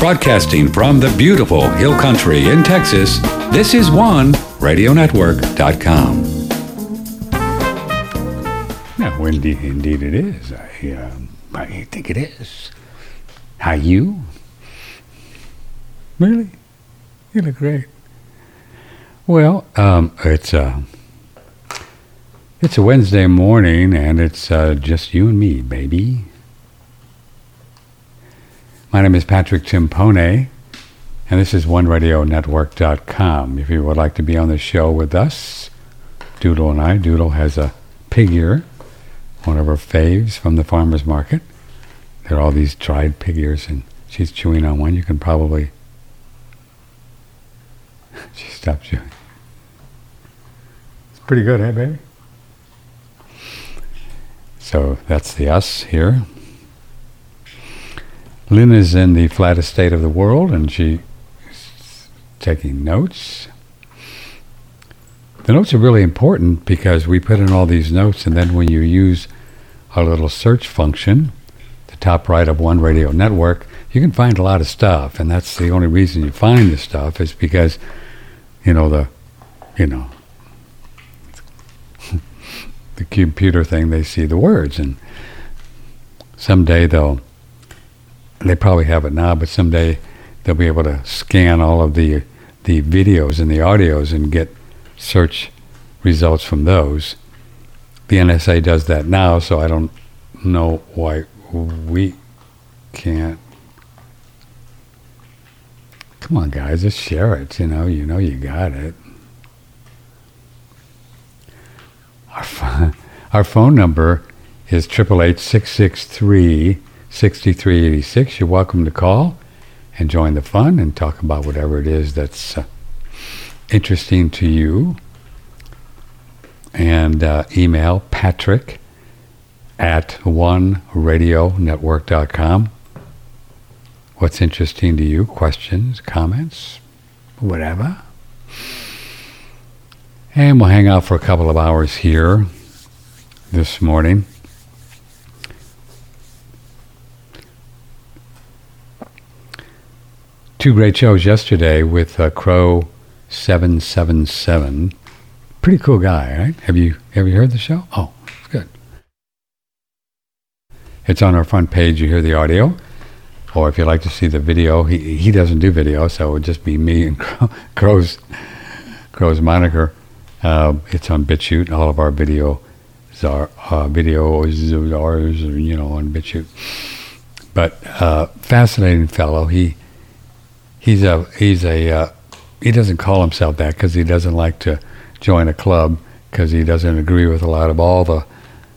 Broadcasting from the beautiful Hill Country in Texas, this is OneRadioNetwork.com. Now, indeed, indeed it is. I, uh, I think it is. How you? Really? You look great. Well, um, it's a uh, it's a Wednesday morning, and it's uh, just you and me, baby. My name is Patrick Timpone, and this is OneRadioNetwork.com. If you would like to be on the show with us, Doodle and I, Doodle has a pig ear, one of her faves from the farmer's market. There are all these dried pig ears, and she's chewing on one. You can probably... she stopped chewing. It's pretty good, eh, baby? So that's the us here. Lynn is in the flattest state of the world, and she's taking notes. The notes are really important because we put in all these notes, and then when you use our little search function, the top right of One Radio Network, you can find a lot of stuff, and that's the only reason you find the stuff is because, you know, the, you know, the computer thing, they see the words, and someday they'll they probably have it now, but someday they'll be able to scan all of the the videos and the audios and get search results from those. The NSA does that now, so I don't know why we can't. Come on, guys, just share it. You know, you know, you got it. Our phone, our phone number is triple eight six six three 6386. You're welcome to call and join the fun and talk about whatever it is that's uh, interesting to you. And uh, email patrick at oneradionetwork.com. What's interesting to you? Questions, comments, whatever. And we'll hang out for a couple of hours here this morning. Two great shows yesterday with uh, Crow Seven Seven Seven. Pretty cool guy, right? Have you have you heard the show? Oh, it's good. It's on our front page. You hear the audio, or if you like to see the video, he he doesn't do video, so it would just be me and Crow, Crow's Crow's moniker. Uh, it's on BitChute. All of our video are uh, videos are you know on BitChute. But uh, fascinating fellow. He he's a he's a uh, he doesn't call himself that because he doesn't like to join a club because he doesn't agree with a lot of all the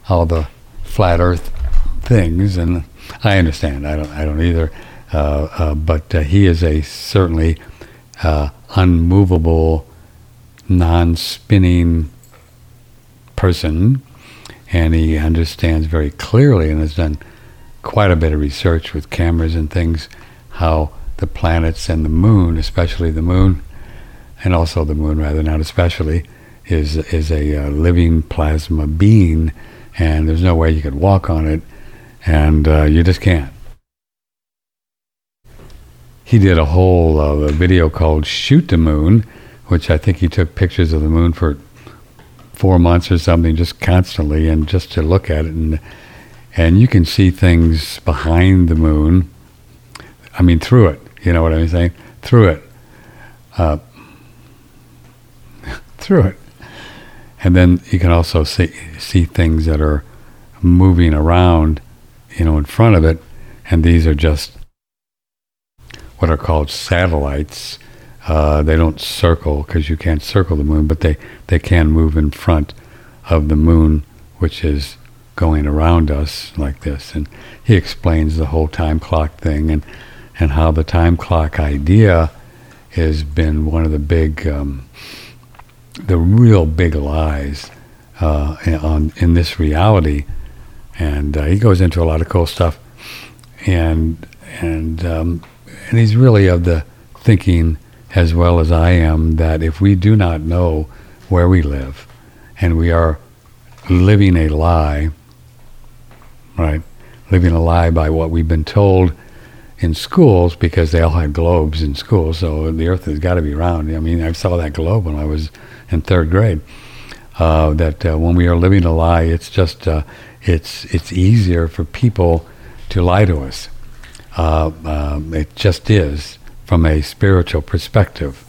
all the flat Earth things, and I understand. I don't I don't either. Uh, uh, but uh, he is a certainly uh, unmovable, non-spinning person, and he understands very clearly and has done quite a bit of research with cameras and things how the planets and the moon, especially the moon, and also the moon, rather not especially, is is a uh, living plasma being, and there's no way you could walk on it, and uh, you just can't. He did a whole uh, video called "Shoot the Moon," which I think he took pictures of the moon for four months or something, just constantly, and just to look at it, and and you can see things behind the moon I mean, through it. You know what I'm saying? Through it. Uh, through it. And then you can also see see things that are moving around, you know, in front of it, and these are just what are called satellites. Uh, they don't circle because you can't circle the moon, but they, they can move in front of the moon, which is going around us like this. And he explains the whole time clock thing and and how the time clock idea has been one of the big, um, the real big lies uh, on in this reality. And uh, he goes into a lot of cool stuff, and and um, and he's really of the thinking as well as I am that if we do not know where we live, and we are living a lie, right, living a lie by what we've been told in schools because they all had globes in school, so the Earth has got to be round. I mean, I saw that globe when I was in third grade. Uh, that uh, when we are living a lie, it's just uh, it's it's easier for people to lie to us. Uh, um, it just is from a spiritual perspective,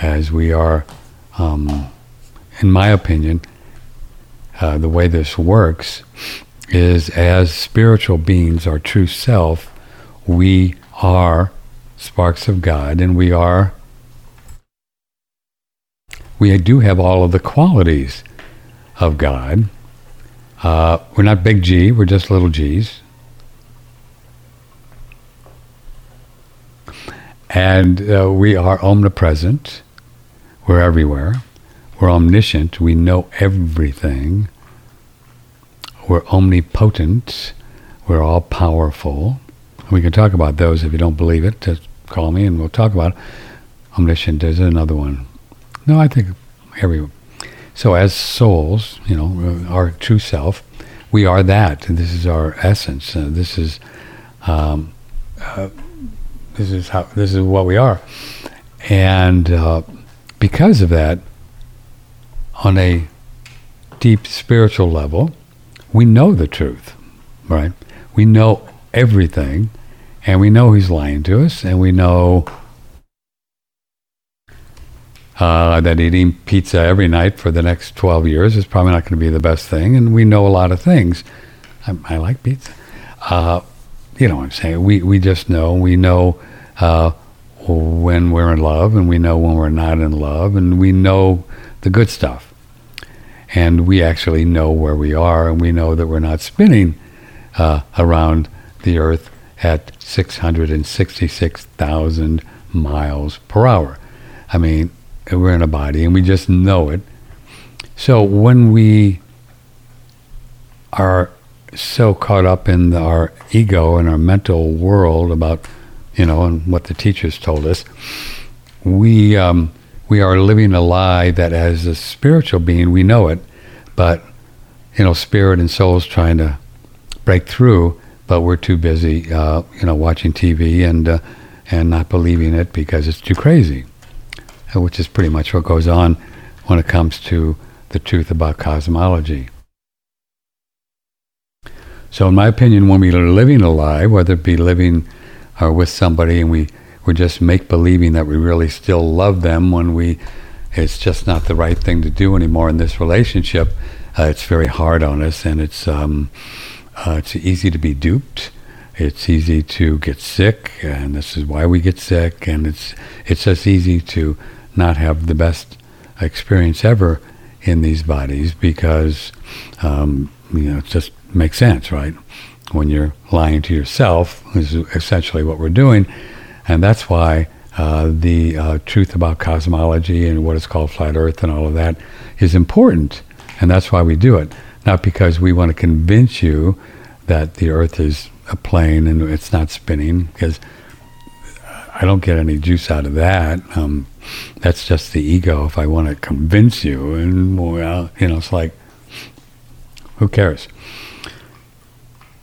as we are, um, in my opinion, uh, the way this works is as spiritual beings, our true self, we are sparks of God, and we are we do have all of the qualities of God. Uh, we're not big G, we're just little G's. And uh, we are omnipresent. We're everywhere. We're omniscient. We know everything. We're omnipotent. We're all powerful. We can talk about those if you don't believe it. Just call me and we'll talk about it. Omniscient is another one. No, I think everyone. So as souls, you know, our true self, we are that. This is our essence. Uh, this is, um, uh, this is how. This is what we are, and uh, because of that, on a deep spiritual level, we know the truth, right? We know everything, and we know he's lying to us, and we know uh, that eating pizza every night for the next 12 years is probably not going to be the best thing. And we know a lot of things. I, I like pizza. Uh, you know what I'm saying? We, we just know. We know uh, when we're in love and we know when we're not in love and we know the good stuff. And we actually know where we are and we know that we're not spinning uh, around the earth at 666,000 miles per hour. I mean, we're in a body and we just know it. So when we are so caught up in our ego and our mental world about, you know, and what the teachers told us, we um, we are living a lie that as a spiritual being we know it, but you know, spirit and souls trying to break through, but we're too busy, uh, you know, watching TV and uh, and not believing it because it's too crazy which is pretty much what goes on when it comes to the truth about cosmology. So, in my opinion, when we are living a lie, whether it be living or uh, with somebody and we, we're just make believing that we really still love them when we it's just not the right thing to do anymore in this relationship, uh, it's very hard on us and it's um, uh, it's easy to be duped. It's easy to get sick, and this is why we get sick. And it's it's just easy to not have the best experience ever in these bodies because um, you know it just makes sense, right? When you're lying to yourself is essentially what we're doing, and that's why uh, the uh, truth about cosmology and what is called flat Earth and all of that is important, and that's why we do it. Not because we want to convince you that the Earth is a plane and it's not spinning, because I don't get any juice out of that. Um, that's just the ego. If I want to convince you, and well, you know, it's like, who cares?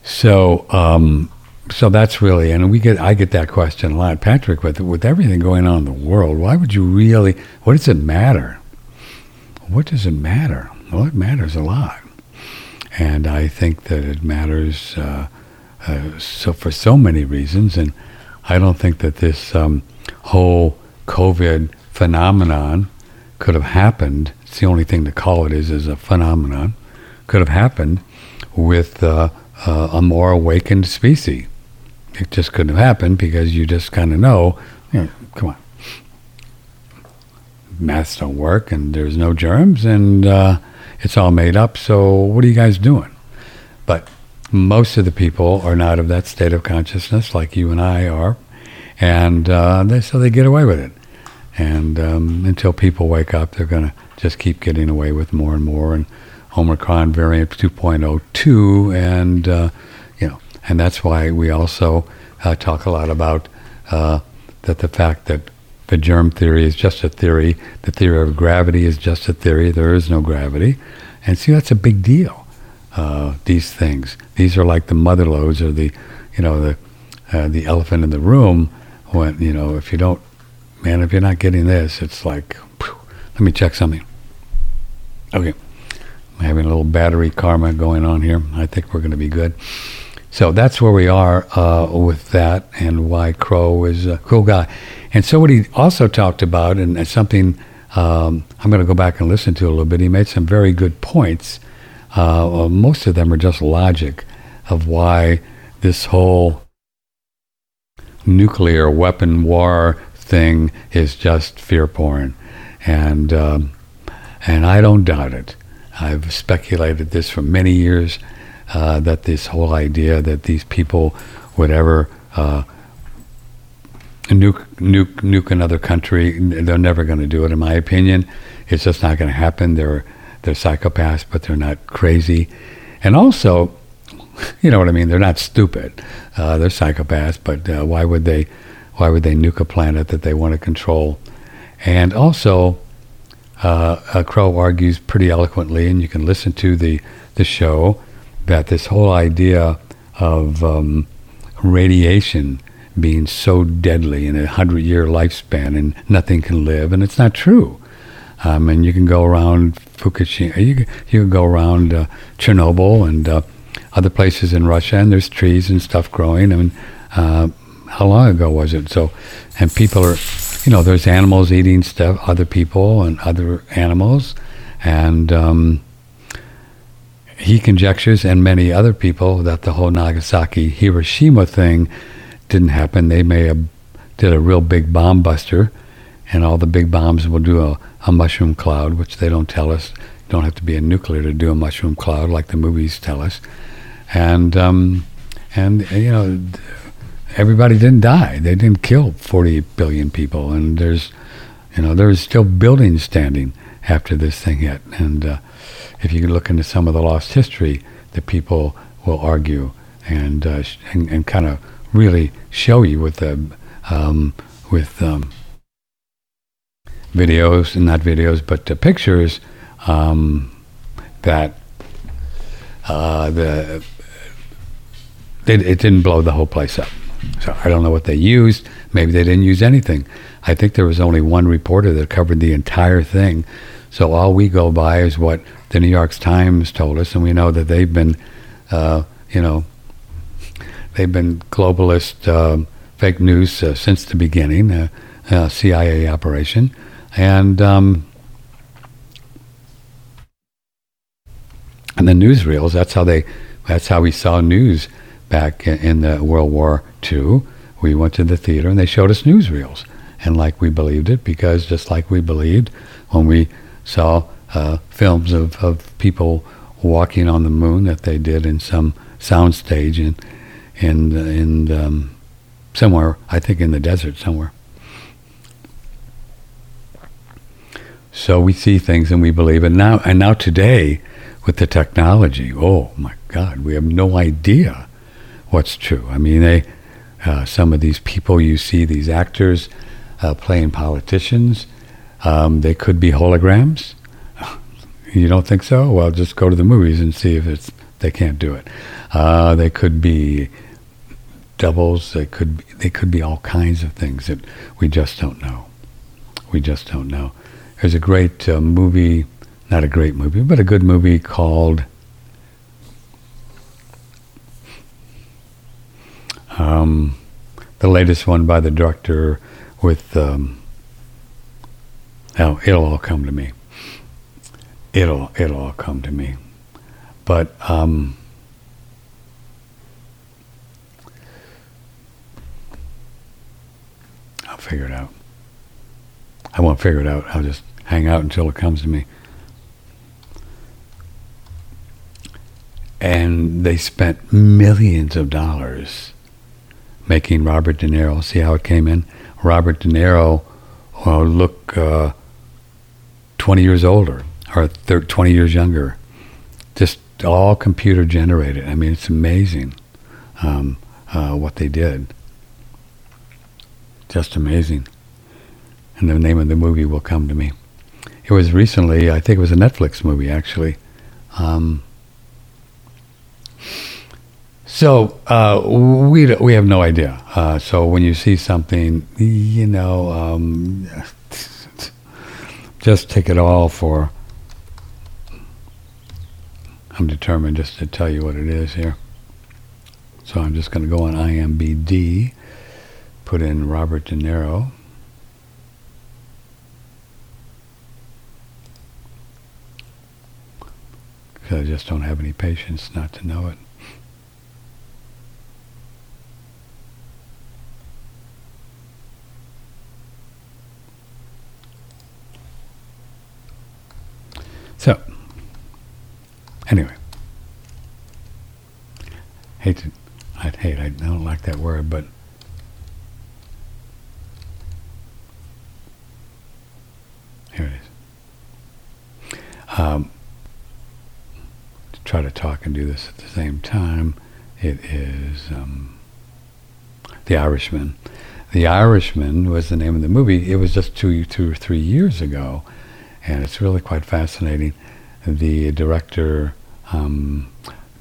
So, um, so that's really, and we get, I get that question a lot, Patrick. With with everything going on in the world, why would you really? What does it matter? What does it matter? Well, it matters a lot, and I think that it matters uh, uh, so for so many reasons, and I don't think that this um, whole COVID phenomenon could have happened. It's the only thing to call it is is a phenomenon. Could have happened with uh, uh, a more awakened species. It just couldn't have happened because you just kind of know, know, come on, maths don't work and there's no germs and uh, it's all made up. So what are you guys doing? But most of the people are not of that state of consciousness like you and I are, and uh, they, so they get away with it. And um, until people wake up, they're going to just keep getting away with more and more. And Omicron variant 2.02, and uh, you know, and that's why we also uh, talk a lot about uh, that the fact that the germ theory is just a theory, the theory of gravity is just a theory. There is no gravity, and see that's a big deal uh, these things. These are like the mother loads or the, you know, the uh, the elephant in the room. When you know, if you don't, man, if you're not getting this, it's like, let me check something. Okay, I'm having a little battery karma going on here. I think we're going to be good. So that's where we are uh, with that, and why Crow is a cool guy. And so what he also talked about, and something um, I'm going to go back and listen to a little bit. He made some very good points. Uh, most of them are just logic of why this whole nuclear weapon war thing is just fear porn, and um, and I don't doubt it. I've speculated this for many years uh, that this whole idea that these people would ever uh, nuke, nuke, nuke another country, they're never going to do it. In my opinion, it's just not going to happen. They're they're psychopaths, but they're not crazy, and also, you know what I mean. They're not stupid. Uh, they're psychopaths, but uh, why would they? Why would they nuke a planet that they want to control? And also, uh, Crow argues pretty eloquently, and you can listen to the the show that this whole idea of um, radiation being so deadly in a hundred year lifespan and nothing can live, and it's not true. Um, and you can go around Fukushima, you, you can go around uh, Chernobyl and uh, other places in Russia, and there's trees and stuff growing. I mean, uh, how long ago was it? So, and people are, you know, there's animals eating stuff, other people and other animals, and um, he conjectures, and many other people, that the whole Nagasaki Hiroshima thing didn't happen. They may have did a real big bomb buster, and all the big bombs will do a, a mushroom cloud, which they don't tell us. You don't have to be a nuclear to do a mushroom cloud, like the movies tell us. And um, and you know, everybody didn't die. They didn't kill 40 billion people, and there's you know there's still buildings standing after this thing hit. And uh, if you look into some of the lost history, the people will argue and uh, and, and kind of really show you with the um, with um, videos, and not videos, but the pictures um, that uh, the it, it didn't blow the whole place up. So I don't know what they used. Maybe they didn't use anything. I think there was only one reporter that covered the entire thing. So all we go by is what the New York Times told us, and we know that they've been, uh, you know, they've been globalist uh, fake news uh, since the beginning, uh, uh, CIA operation, and um, and the newsreels. That's how they. That's how we saw news back in the World War II. We went to the theater and they showed us newsreels, and like we believed it because just like we believed when we saw uh, films of, of people walking on the moon that they did in some soundstage in in in um, somewhere I think in the desert somewhere. So we see things and we believe it now. And now today, with the technology, oh my God, we have no idea what's true. I mean, they uh, some of these people you see, these actors uh, playing politicians, um, they could be holograms. You don't think so? Well, just go to the movies and see if it's they can't do it. Uh, they could be doubles. They could be, they could be all kinds of things that we just don't know. We just don't know. There's a great uh, movie, not a great movie, but a good movie called um, the latest one by the director with. Um, oh, it'll all come to me it'll it'll all come to me. But um, I'll figure it out. I won't figure it out. I'll just hang out until it comes to me. And they spent millions of dollars making Robert De Niro. See how it came in? Robert De Niro well, look uh, 20 years older or 30, 20 years younger. Just all computer generated. I mean, it's amazing um, uh, what they did. Just amazing. And the name of the movie will come to me. It was recently, I think it was a Netflix movie actually. Um, So uh, we we have no idea. Uh, so when you see something, you know, um, just take it all for. I'm determined just to tell you what it is here. So I'm just going to go on IMBD, put in Robert De Niro. Because I just don't have any patience not to know it. So, anyway, hate to, I hate, I don't like that word, but here it is. Um, to try to talk and do this at the same time, it is um, The Irishman. The Irishman was the name of the movie. It was just two, two or three years ago and it's really quite fascinating. The director, um,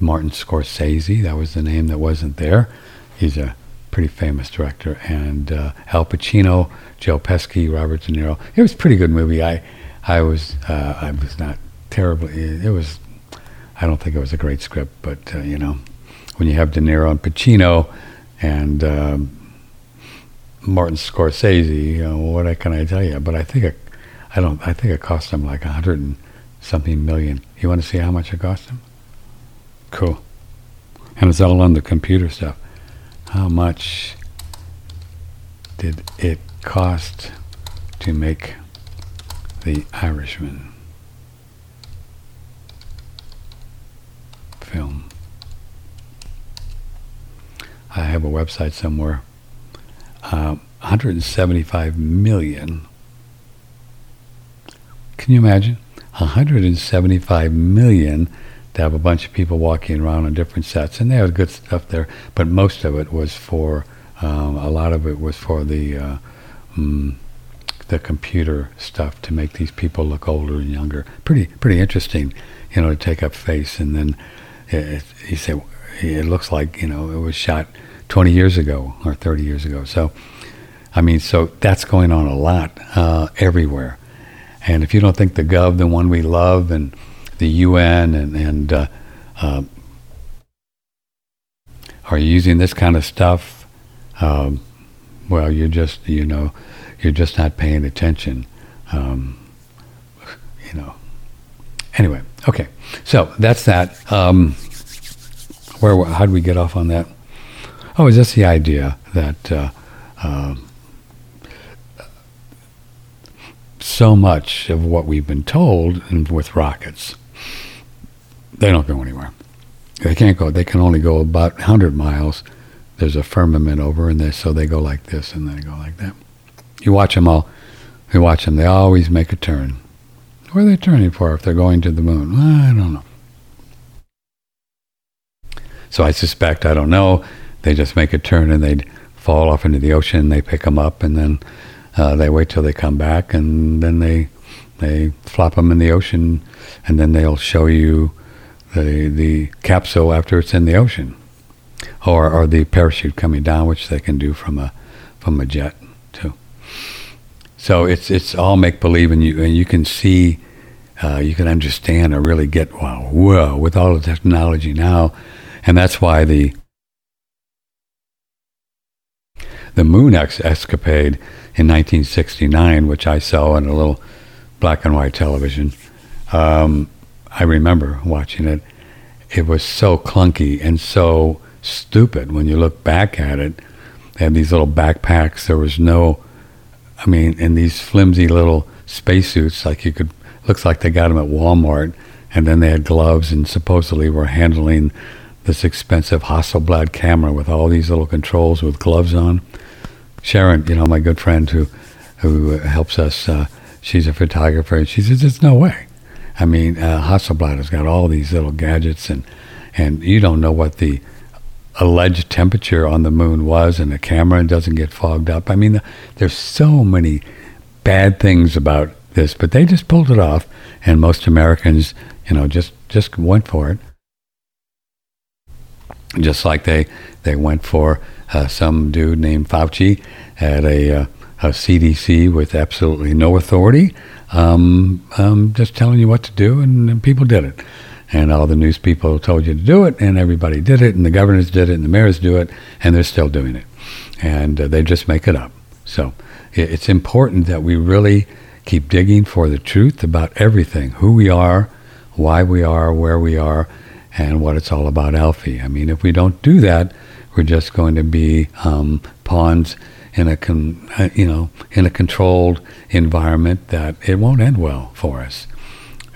Martin Scorsese, that was the name that wasn't there. He's a pretty famous director, and uh, Al Pacino, Joe Pesci, Robert De Niro. It was a pretty good movie. I, I was, uh, I was not terribly. It was, I don't think it was a great script, but uh, you know, when you have De Niro and Pacino, and um, Martin Scorsese, you know, what can I tell you? But I think it I don't. I think it cost them like a hundred and something million. You want to see how much it cost them? Cool. And it's all on the computer stuff. How much did it cost to make the Irishman film? I have a website somewhere. Uh, 175 million can you imagine? 175 million to have a bunch of people walking around on different sets, and they had good stuff there. But most of it was for um, a lot of it was for the uh, um, the computer stuff to make these people look older and younger. Pretty pretty interesting, you know, to take up face and then it, he said it looks like you know it was shot 20 years ago or 30 years ago. So I mean, so that's going on a lot uh, everywhere. And if you don't think the Gov, the one we love, and the UN, and, and uh, uh, are using this kind of stuff, um, well, you're just, you know, you're just not paying attention. Um, you know. Anyway, okay. So that's that. Um, where? How did we get off on that? Oh, is this the idea that uh, um, so much of what we've been told with rockets. They don't go anywhere. They can't go. They can only go about 100 miles. There's a firmament over, and they, so they go like this, and they go like that. You watch them all. You watch them. They always make a turn. Where are they turning for if they're going to the moon? I don't know. So I suspect, I don't know, they just make a turn and they'd fall off into the ocean. They pick them up, and then uh, they wait till they come back, and then they they flop them in the ocean, and then they'll show you the the capsule after it's in the ocean, or or the parachute coming down, which they can do from a from a jet too. So it's it's all make believe, and you and you can see, uh, you can understand or really get wow, whoa, with all the technology now, and that's why the the moon ex- escapade in 1969, which I saw on a little black and white television. Um, I remember watching it. It was so clunky and so stupid when you look back at it. They had these little backpacks. There was no, I mean, in these flimsy little spacesuits, like you could, looks like they got them at Walmart. And then they had gloves and supposedly were handling this expensive Hasselblad camera with all these little controls with gloves on. Sharon, you know, my good friend who who helps us, uh, she's a photographer, and she says, "There's no way." I mean, uh, Hasselblad has got all these little gadgets, and and you don't know what the alleged temperature on the moon was, and the camera doesn't get fogged up. I mean, the, there's so many bad things about this, but they just pulled it off, and most Americans, you know, just just went for it. just like they they went for uh, some dude named Fauci at a, uh, a CDC with absolutely no authority, um, um, just telling you what to do, and, and, people did it. And all the news people told you to do it, and everybody did it, and the governors did it, and the mayors do it, and they're still doing it. And uh, they just make it up. So it, it's important that we really keep digging for the truth about everything who we are, why we are, where we are, and what it's all about, Alfie. I mean, if we don't do that, we're just going to be um, pawns in a con, uh, you know in a controlled environment that it won't end well for us.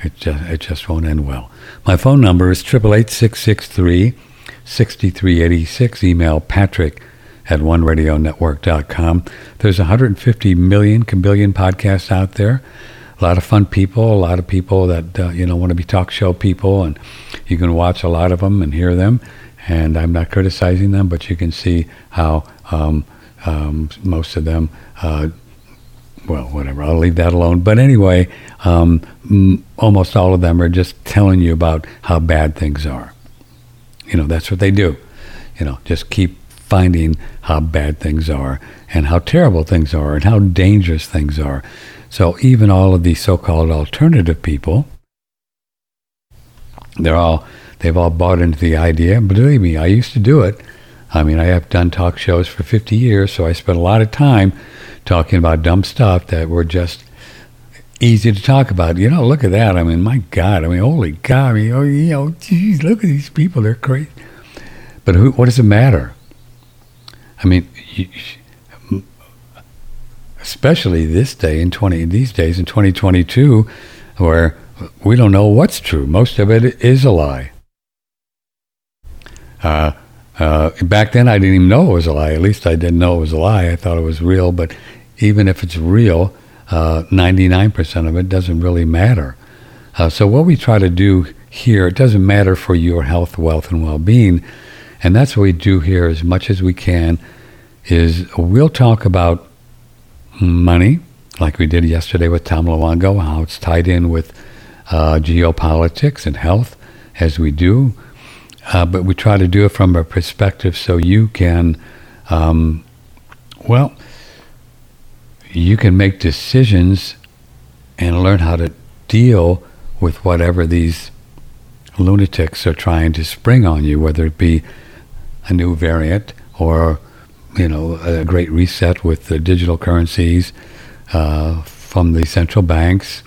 It just it just won't end well. My phone number is triple eight six six three sixty three eighty six. Email Patrick at oneradionetwork.com. There's 150 million billion podcasts out there. A lot of fun people, a lot of people that uh, you know want to be talk show people, and you can watch a lot of them and hear them. And I'm not criticizing them, but you can see how um, um, most of them. Uh, well, whatever. I'll leave that alone. But anyway, um, m- almost all of them are just telling you about how bad things are. You know, that's what they do. You know, just keep finding how bad things are and how terrible things are and how dangerous things are. So even all of these so-called alternative people, they're all they've all bought into the idea. Believe me, I used to do it. I mean, I have done talk shows for 50 years, so I spent a lot of time talking about dumb stuff that were just easy to talk about. You know, look at that. I mean, my God. I mean, holy God. I mean, oh, you know, geez, look at these people. They're crazy. But who, what does it matter? I mean, especially this day in 20 these days in 2022 where we don't know what's true most of it is a lie uh, uh, back then i didn't even know it was a lie. At least i didn't know it was a lie. I thought it was real. But even if it's real uh, 99% of it doesn't really matter. Uh, so what we try to do here it doesn't matter for your health wealth and well-being. And that's what we do here as much as we can is we'll talk about money, like we did yesterday with Tom Luongo, how it's tied in with uh, geopolitics and health, as we do. Uh, but we try to do it from a perspective so you can, um, well, you can make decisions and learn how to deal with whatever these lunatics are trying to spring on you, whether it be a new variant or you know, a great reset with the digital currencies uh, from the central banks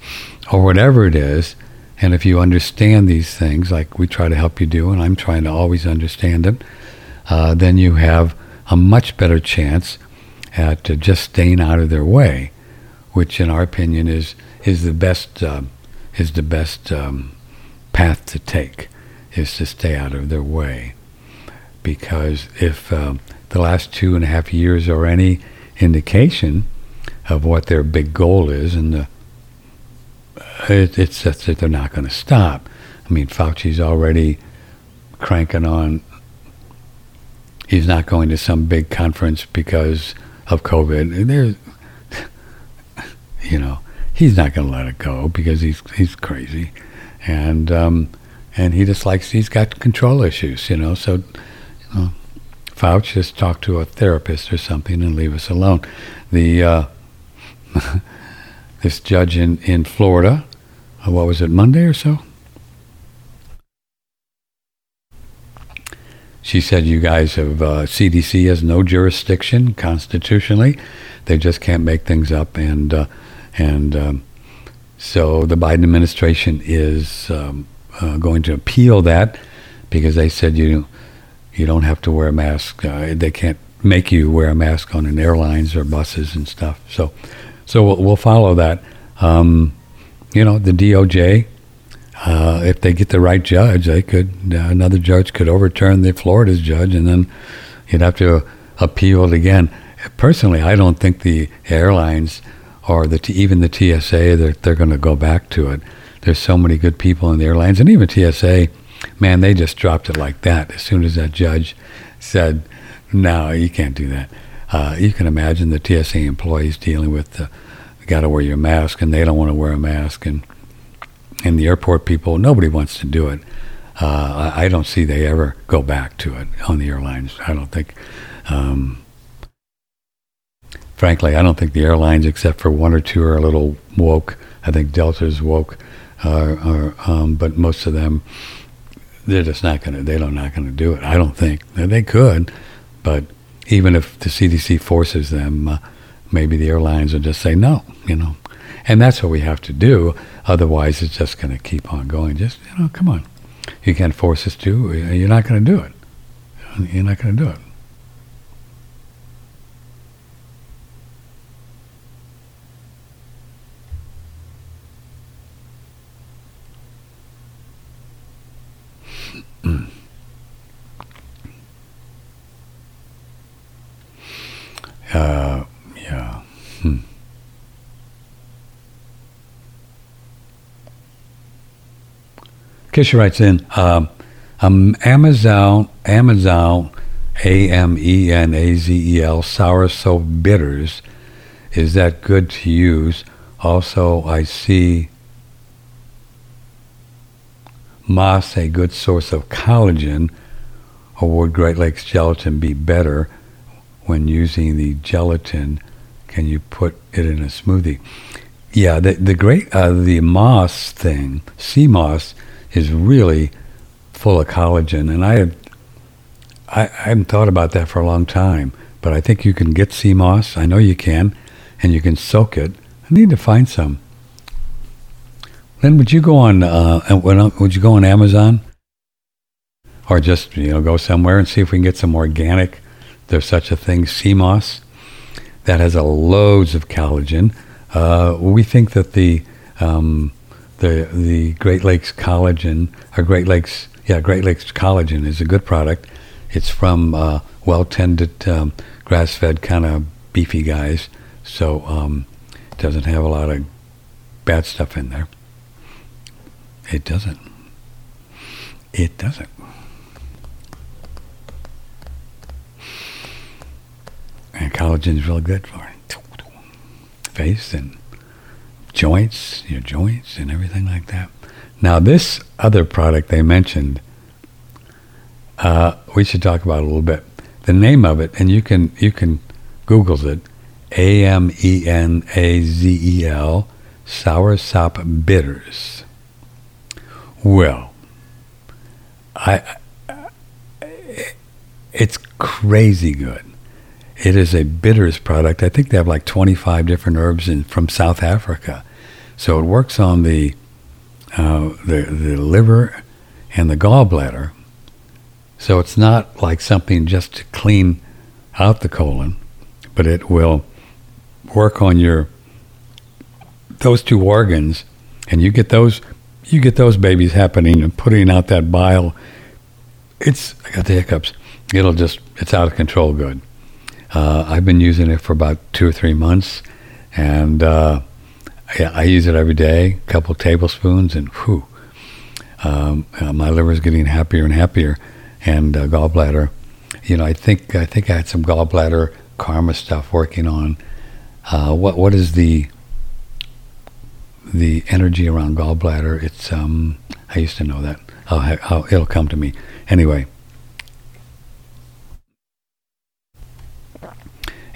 or whatever it is. And if you understand these things, like we try to help you do, and I'm trying to always understand them, uh, then you have a much better chance at uh, just staying out of their way, which, in our opinion, is is the best uh, is the best um, path to take, is to stay out of their way, because if um, the last two and a half years are any indication of what their big goal is, and the, it, it's just that they're not going to stop. I mean, Fauci's already cranking on. He's not going to some big conference because of COVID. There's, you know, he's not going to let it go because he's he's crazy, and um, and he just likes he's got control issues, you know. So, you know, Fauci, just talk to a therapist or something and leave us alone. The uh, this judge in in Florida, what was it, Monday or so? She said, "You guys have uh, CDC has no jurisdiction constitutionally; they just can't make things up." And uh, and um, so the Biden administration is um, uh, going to appeal that because they said you you don't have to wear a mask. Uh, they can't make you wear a mask on an airlines or buses and stuff. So, so we'll, we'll follow that. Um, you know, the DOJ, uh, if they get the right judge, they could uh, another judge could overturn the Florida's judge, and then you'd have to appeal it again. Personally, I don't think the airlines or the even the TSA they're, they're going to go back to it. There's so many good people in the airlines, and even TSA Man, they just dropped it like that as soon as that judge said, "No, you can't do that." Uh, you can imagine the TSA employees dealing with the got to wear your mask, and they don't want to wear a mask, and and the airport people, nobody wants to do it. Uh, I, I, don't see they ever go back to it on the airlines. I don't think. Um, frankly, I don't think the airlines, except for one or two, are a little woke. I think Delta's woke, uh, um, but most of them, they're just not going to. They're not going to do it. I don't think they could, but even if the CDC forces them, uh, maybe the airlines will just say no. You know, and that's what we have to do. Otherwise, it's just going to keep on going. Just, you know, come on. You can't force us to. You're not going to do it. You're not going to do it. uh, yeah. Hmm. Kisha writes in, um, um, Amazon, Amazon, A M E N A Z E L, soursop bitters. Is that good to use? Also, Is sea moss a good source of collagen, or would Great Lakes gelatin be better when using the gelatin? Can you put it in a smoothie? Yeah, the the great uh, the moss thing, sea moss is really full of collagen. And I had, I, I hadn't thought about that for a long time, but I think you can get sea moss. I know you can, and you can soak it. I need to find some. Then would you go on? Uh, would you go on Amazon, or just you know go somewhere and see if we can get some organic? There's such a thing, sea moss, that has a loads of collagen. Uh, we think that the um, the the Great Lakes collagen or Great Lakes yeah Great Lakes collagen is a good product. It's from uh, well tended um, grass fed kind of beefy guys, so um, it doesn't have a lot of bad stuff in there. It doesn't. It doesn't. And collagen is really good for face and joints, your joints and everything like that. Now, this other product they mentioned, uh, we should talk about a little bit. The name of it, and you can you can Google's it, A M E N A Z E L, soursop bitters. Well, I, it's crazy good. It is a bitters product. I think they have like 25 different herbs in, from South Africa. So it works on the, uh, the, the liver and the gallbladder. So it's not like something just to clean out the colon, but it will work on your those two organs, and you get those you get those babies happening and putting out that bile. It's I got the hiccups. It'll just it's out of control. Good. Uh, I've been using it for about two or three months, and uh, I, I, use it every day, a couple tablespoons, and whew, um, uh, my liver is getting happier and happier, and uh, gallbladder. You know, I think I think I had some gallbladder karma stuff working on. Uh, what what is the the energy around gallbladder? It's um, I used to know that. I'll, I'll, it'll come to me anyway.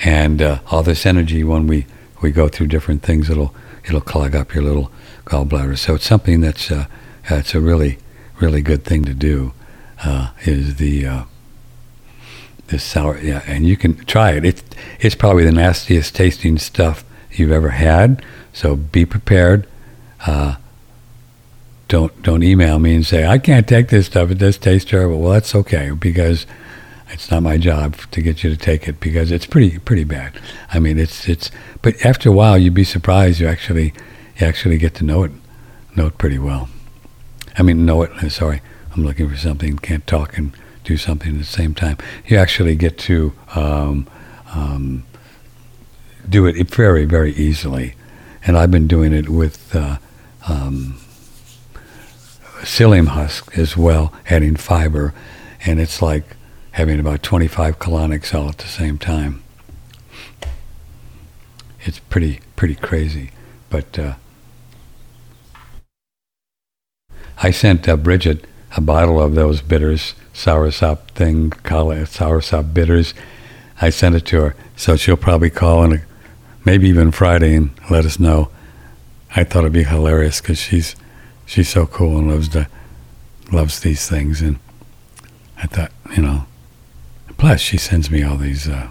And uh, all this energy when we, we go through different things it'll it'll clog up your little gallbladder. So it's something that's uh, a really really good thing to do uh, is the uh, this sour yeah and you can try it. It's it's probably the nastiest tasting stuff you've ever had. So be prepared uh, don't don't email me and say I can't take this stuff. It does taste terrible. Well that's okay because it's not my job to get you to take it because it's pretty pretty bad. I mean, it's it's. But after a while, you'd be surprised. You actually you actually get to know it know it pretty well. I mean, know it. Sorry, I'm looking for something. Can't talk and do something at the same time. You actually get to um, um, do it very very easily, and I've been doing it with. Uh, um, psyllium husk as well, adding fiber, and it's like having about 25 colonics all at the same time. It's pretty pretty crazy, but uh, I sent uh, Bridget a bottle of those bitters, soursop thing, soursop bitters. I sent it to her, so she'll probably call and maybe even Friday and let us know. I thought it'd be hilarious because she's she's so cool and loves the loves these things, and I thought you know. Plus, she sends me all these uh,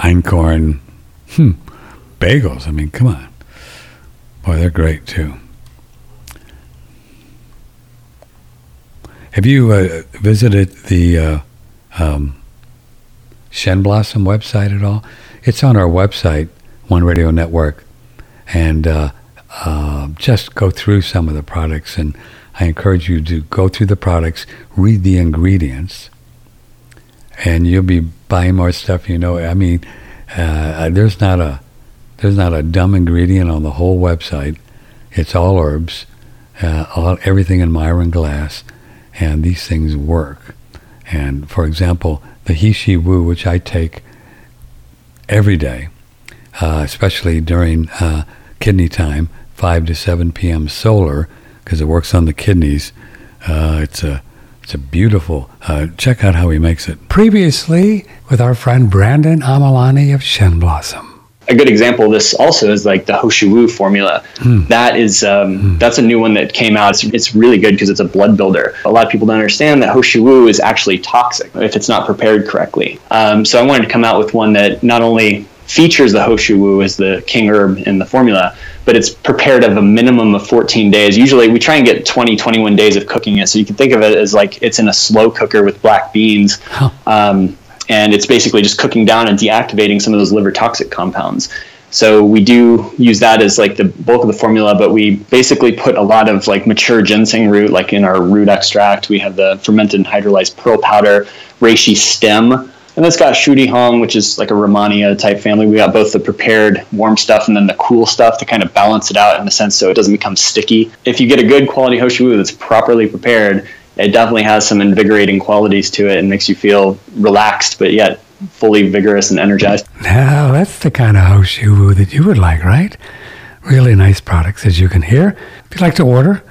einkorn hmm, bagels. I mean, come on, boy, they're great too. Have you uh, visited the uh, um, Shen Blossom website at all? It's on our website, One Radio Network, and uh, uh, just go through some of the products. And I encourage you to go through the products, read the ingredients, and you'll be buying more stuff. You know, I mean, uh, there's not a there's not a dumb ingredient on the whole website. It's all herbs, uh, all, everything in Miron glass, and these things work. And for example, the He Wu, which I take every day, uh, especially during uh, kidney time, 5 to 7 p.m. solar, because it works on the kidneys. Uh, it's a it's a beautiful. Uh, check out how he makes it. Previously, with our friend Brandon Amalani of Shen Blossom a good example of this also is like the Ho Shou Wu formula. Hmm. That is um, hmm. that's a new one that came out. It's, it's really good because it's a blood builder. A lot of people don't understand that Ho Shou Wu is actually toxic if it's not prepared correctly. Um, so I wanted to come out with one that not only features the Ho Shou Wu as the king herb in the formula, but it's prepared of a minimum of 14 days. Usually we try and get 20, 21 days of cooking it. So you can think of it as like it's in a slow cooker with black beans. Huh. Um, and it's basically just cooking down and deactivating some of those liver toxic compounds. So we do use that as like the bulk of the formula, but we basically put a lot of like mature ginseng root, like in our root extract. We have the fermented and hydrolyzed pearl powder, reishi stem, and it's got Shu Di Huang, which is like a Rehmannia type family. We got both the prepared warm stuff and then the cool stuff to kind of balance it out in a sense so it doesn't become sticky. If you get a good quality Ho Shou Wu that's properly prepared, it definitely has some invigorating qualities to it and makes you feel relaxed, but yet fully vigorous and energized. Now, that's the kind of Ho Shou Wu that you would like, right? Really nice products, as you can hear. If you'd like to order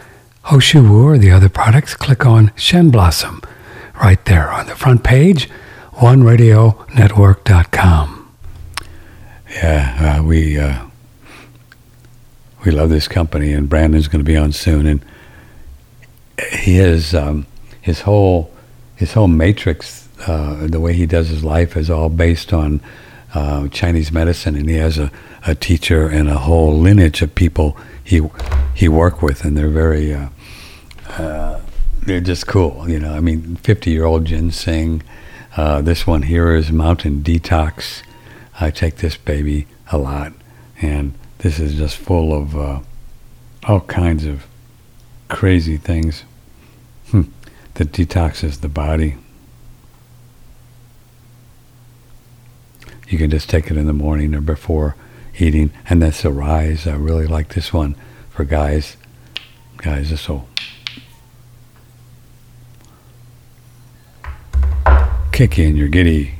Ho Shou Wu or the other products, click on Shen Blossom right there on the front page, oneradionetwork.com. Yeah, uh, we uh, we love this company, and Brandon's going to be on soon, and his um, his whole his whole matrix, uh, the way he does his life, is all based on uh, Chinese medicine, and he has a, a teacher and a whole lineage of people he he work with, and they're very uh, uh they're just cool. You know, I mean, fifty year old ginseng. Uh, this one here is Mountain Detox. I take this baby a lot, and this is just full of uh, all kinds of crazy things hmm. that detoxes the body. You can just take it in the morning or before eating, and that's a rise. I really like this one for guys. Guys, this will kick you and you're giddy,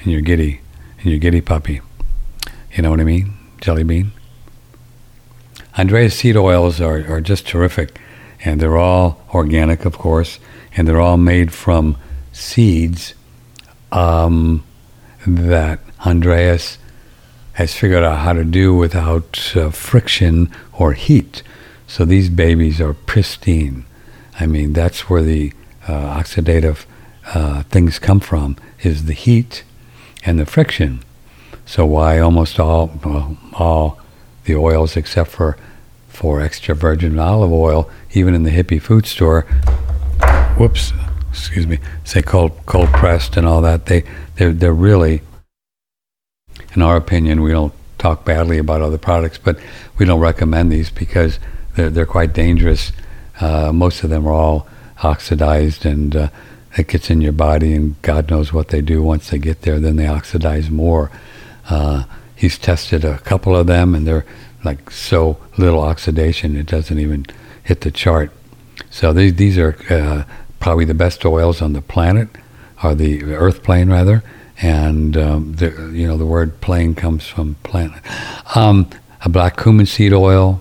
and you're giddy, and you're giddy puppy. You know what I mean? Jelly bean. Andreas seed oils are, are just terrific and they're all organic, of course, and they're all made from seeds um, that Andreas has figured out how to do without uh, friction or heat. So these babies are pristine. I mean, that's where the uh, oxidative uh, things come from, is the heat and the friction. So why almost all, well, all the oils except for for extra virgin olive oil, even in the hippie food store. Whoops, excuse me. Say cold cold pressed and all that. They they're they're really, in our opinion, we don't talk badly about other products, but we don't recommend these because they're they're quite dangerous. Uh, most of them are all oxidized and. Uh, it gets in your body, and God knows what they do once they get there. Then they oxidize more. Uh, he's tested a couple of them, and they're like so little oxidation it doesn't even hit the chart. So these these are uh, probably the best oils on the planet, or the Earth plane rather. And um, the, you know the word plane comes from planet. Um, a black cumin seed oil,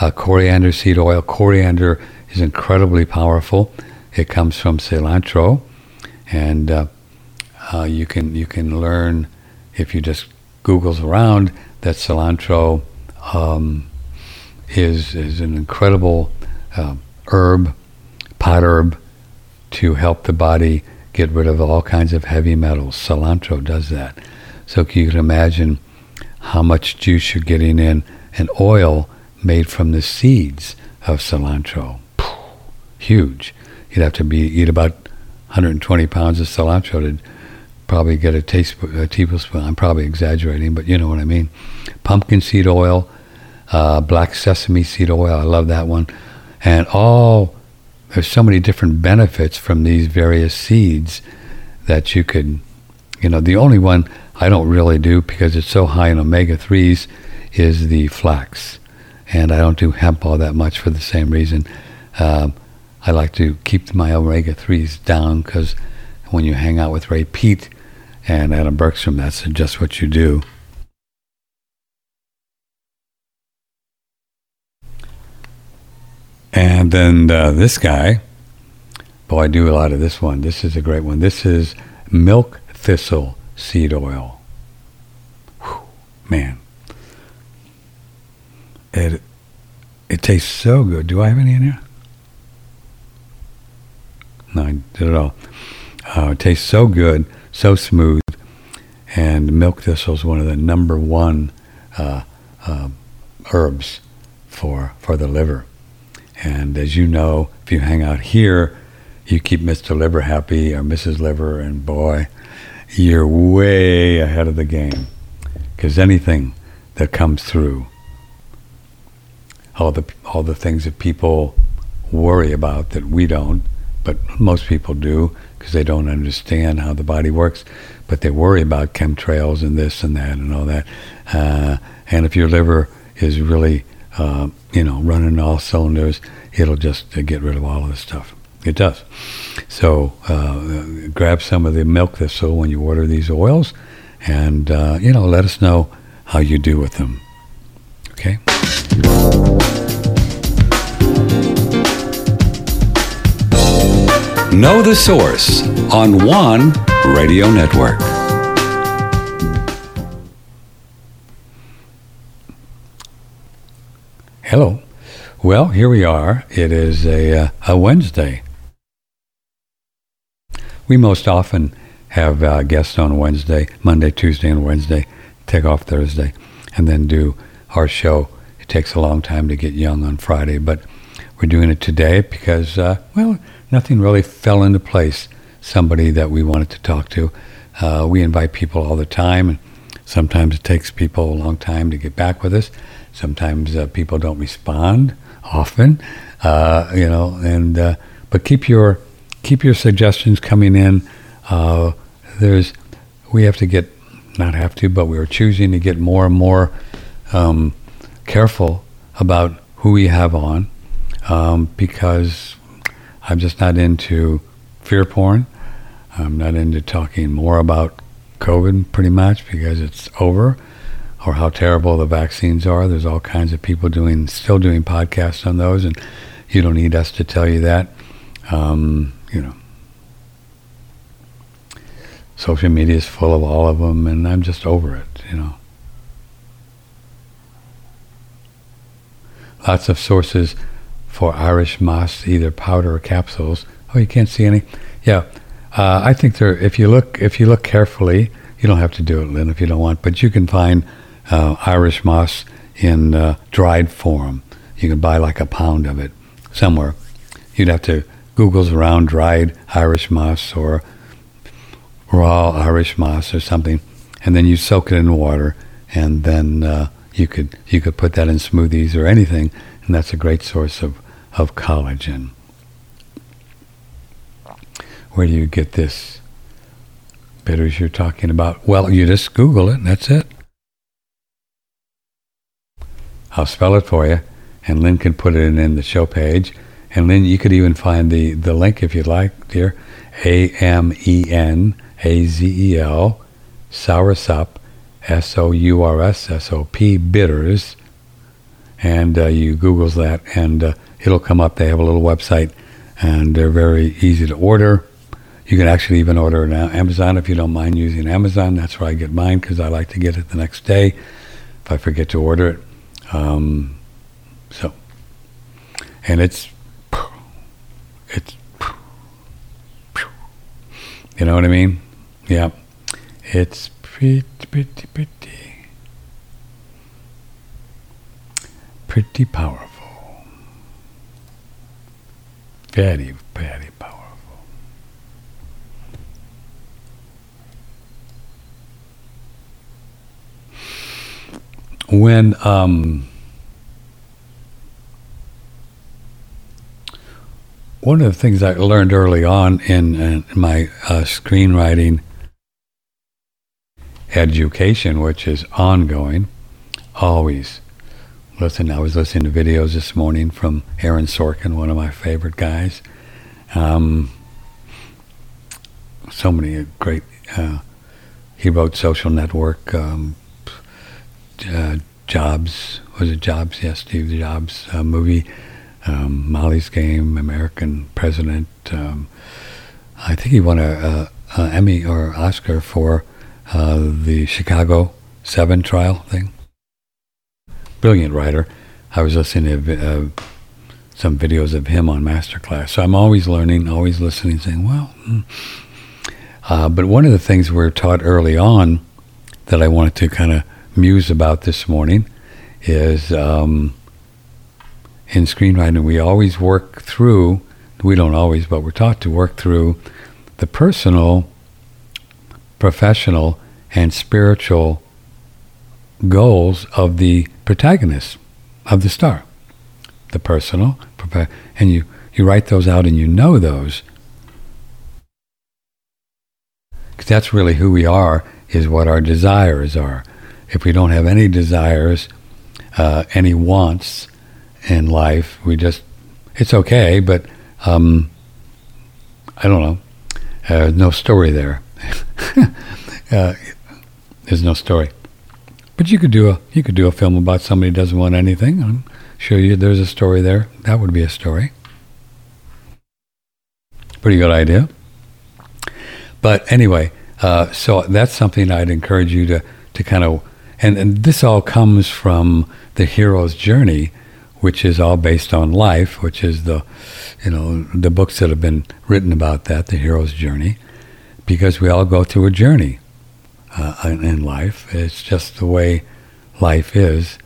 uh, coriander seed oil. Coriander is incredibly powerful. It comes from cilantro, and uh, uh, you can you can learn if you just Google's around that cilantro um, is is an incredible uh, herb, pot herb, to help the body get rid of all kinds of heavy metals. Cilantro does that. So you can imagine how much juice you're getting in an oil made from the seeds of cilantro. Huge. You'd have to be eat about 120 pounds of cilantro to probably get a, teaspoon, a tablespoon. I'm probably exaggerating, but you know what I mean. Pumpkin seed oil, uh, black sesame seed oil. I love that one. And all there's so many different benefits from these various seeds that you could, you know, the only one I don't really do because it's so high in omega 3s is the flax. And I don't do hemp all that much for the same reason. Um, I like to keep my omega 3s down because when you hang out with Ray Peat and Adam Bergstrom, that's just what you do. And then uh, this guy, boy, I do a lot of this one. This is a great one. This is milk thistle seed oil. Whew, man, it it tastes so good. Do I have any in here? I did it all. Uh, it tastes so good, so smooth, and milk thistle is one of the number one uh, uh, herbs for for the liver. And as you know, if you hang out here, you keep Mr. Liver happy or Mrs. Liver, and boy, you're way ahead of the game. Because anything that comes through, all the all the things that people worry about that we don't, but most people do because they don't understand how the body works. But they worry about chemtrails and this and that and all that. Uh, and if your liver is really uh, you know, running all cylinders, it'll just uh, get rid of all of this stuff. It does. So uh, grab some of the milk thistle when you order these oils, and uh, you know, let us know how you do with them. Okay. Know the source on one radio network. Hello. Well, here we are. It is a, uh, a Wednesday. We most often have uh, guests on Wednesday, Monday, Tuesday, and Wednesday, take off Thursday, and then do our show. It takes a long time to get young on Friday, but we're doing it today because, uh, well, nothing really fell into place. Somebody that we wanted to talk to. Uh, we invite people all the time, and sometimes it takes people a long time to get back with us. Sometimes uh, people don't respond often, uh, you know. And uh, but keep your keep your suggestions coming in. Uh, there's we have to get not have to, but we're choosing to get more and more um, careful about who we have on um, because I'm just not into fear porn. I'm not into talking more about COVID pretty much because it's over or how terrible the vaccines are. There's all kinds of people doing, still doing podcasts on those, and you don't need us to tell you that. Um, you know, social media is full of all of them, and I'm just over it. You know, lots of sources for Irish moss, either powder or capsules. Oh, you can't see any. Yeah, uh, I think there. If you look, if you look carefully, you don't have to do it, Lynn, if you don't want, but you can find uh, Irish moss in uh, dried form. You can buy like a pound of it somewhere. You'd have to Google's around dried Irish moss or raw Irish moss or something, and then you soak it in water, and then uh, you could you could put that in smoothies or anything, and that's a great source of of collagen. Where do you get this bitters you're talking about? Well, you just Google it, that's it. I'll spell it for you, and Lynn can put it in, in the show page. And Lynn, you could even find the, the link if you'd like, dear. A M E N A Z E L, Soursop, S O U R S S O P, bitters. and uh, you Google's that, and uh, it'll come up. They have a little website, and they're very easy to order. You can actually even order it on Amazon if you don't mind using Amazon. That's where I get mine because I like to get it the next day if I forget to order it. Um, so, and it's it's you know what I mean? Yeah, it's pretty, pretty, pretty, pretty powerful. Very, very powerful. When um, one of the things I learned early on in, in my uh, screenwriting education, which is ongoing, always listen. I was listening to videos this morning from Aaron Sorkin, one of my favorite guys. Um, so many great. Uh, he wrote Social Network, um, uh, Jobs. Was it Jobs? Yes, Steve Jobs uh, movie. Um, Molly's Game, American President. Um, I think he won a, a, a Emmy or Oscar for uh, the Chicago Seven trial thing. Brilliant writer. I was listening to uh, some videos of him on Masterclass. So I'm always learning, always listening, saying, well. Hmm. Uh, but one of the things we we're taught early on that I wanted to kind of muse about this morning is um, in screenwriting, we always work through, we don't always, but we're taught to work through the personal professional and spiritual goals of the protagonist, of the star. The personal, and you, you write those out and you know those. Because that's really who we are, is what our desires are. If we don't have any desires, uh, any wants in life, we just, it's okay, but um, I don't know. Uh, no story there. uh, there's no story. But you could do a you could do a film about somebody who doesn't want anything. I'm sure you there's a story there. That would be a story. Pretty good idea. But anyway, uh, so that's something I'd encourage you to to kind of and, and this all comes from the hero's journey, which is all based on life, which is the you know the books that have been written about that, the hero's journey because we all go through a journey uh, in life. It's just the way life is.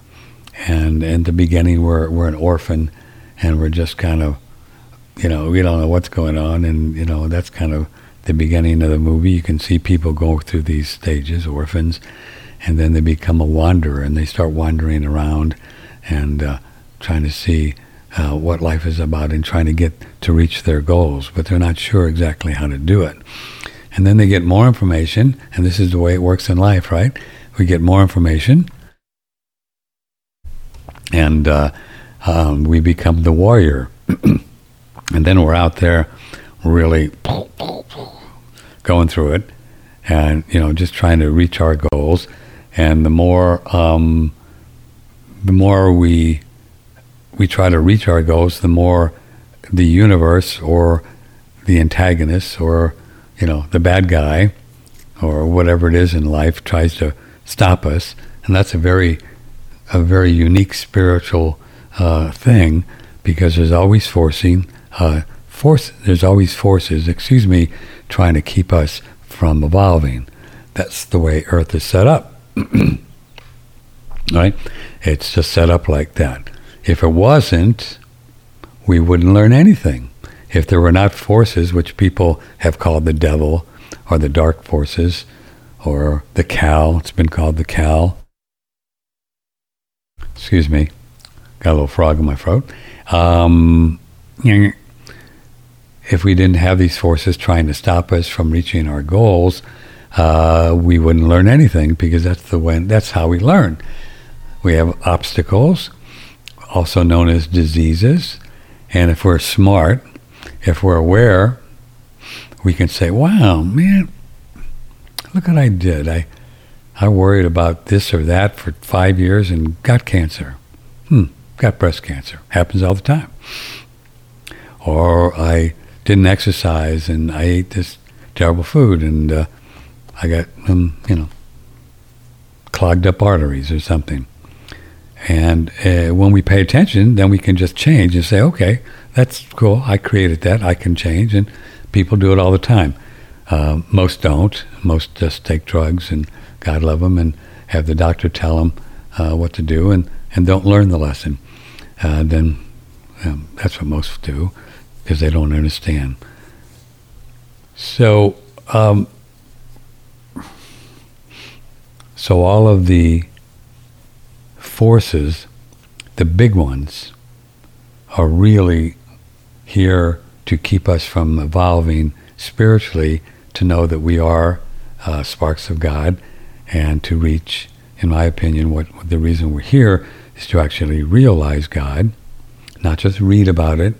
And in the beginning, we're, we're an orphan and we're just kind of, you know, we don't know what's going on. And, you know, that's kind of the beginning of the movie. You can see people go through these stages, orphans, and then they become a wanderer and they start wandering around and uh, trying to see uh, what life is about and trying to get to reach their goals, but they're not sure exactly how to do it. And then they get more information, and this is the way it works in life, right? We get more information, and uh, um, we become the warrior. and then we're out there really going through it and, you know, just trying to reach our goals. And the more, um, the more we, we try to reach our goals, the more the universe or the antagonists or you know, the bad guy or whatever it is in life tries to stop us. And that's a very, a very unique spiritual uh, thing because there's always forcing, uh, force, there's always forces, excuse me, trying to keep us from evolving. That's the way Earth is set up. right? It's just set up like that. If it wasn't, we wouldn't learn anything. If there were not forces which people have called the devil or the dark forces or the Kal, it's been called the Kal. Excuse me, got a little frog in my throat. Um, if we didn't have these forces trying to stop us from reaching our goals, uh, we wouldn't learn anything because that's the way, that's how we learn. We have obstacles, also known as diseases, and if we're smart, if we're aware, we can say, wow, man, look what I did. I, I worried about this or that for five years and got cancer. Hmm, got breast cancer. Happens all the time. Or I didn't exercise and I ate this terrible food and uh, I got, um, you know, clogged up arteries or something. And uh, when we pay attention, then we can just change and say, okay, that's cool. I created that. I can change. And people do it all the time. Uh, most don't. Most just take drugs and God love them and have the doctor tell them uh, what to do and, and don't learn the lesson. Uh, then um, that's what most do because they don't understand. So, um, so all of the forces, the big ones, are really here to keep us from evolving spiritually to know that we are uh, sparks of God and to reach, in my opinion, what, the reason we're here is to actually realize God, not just read about it,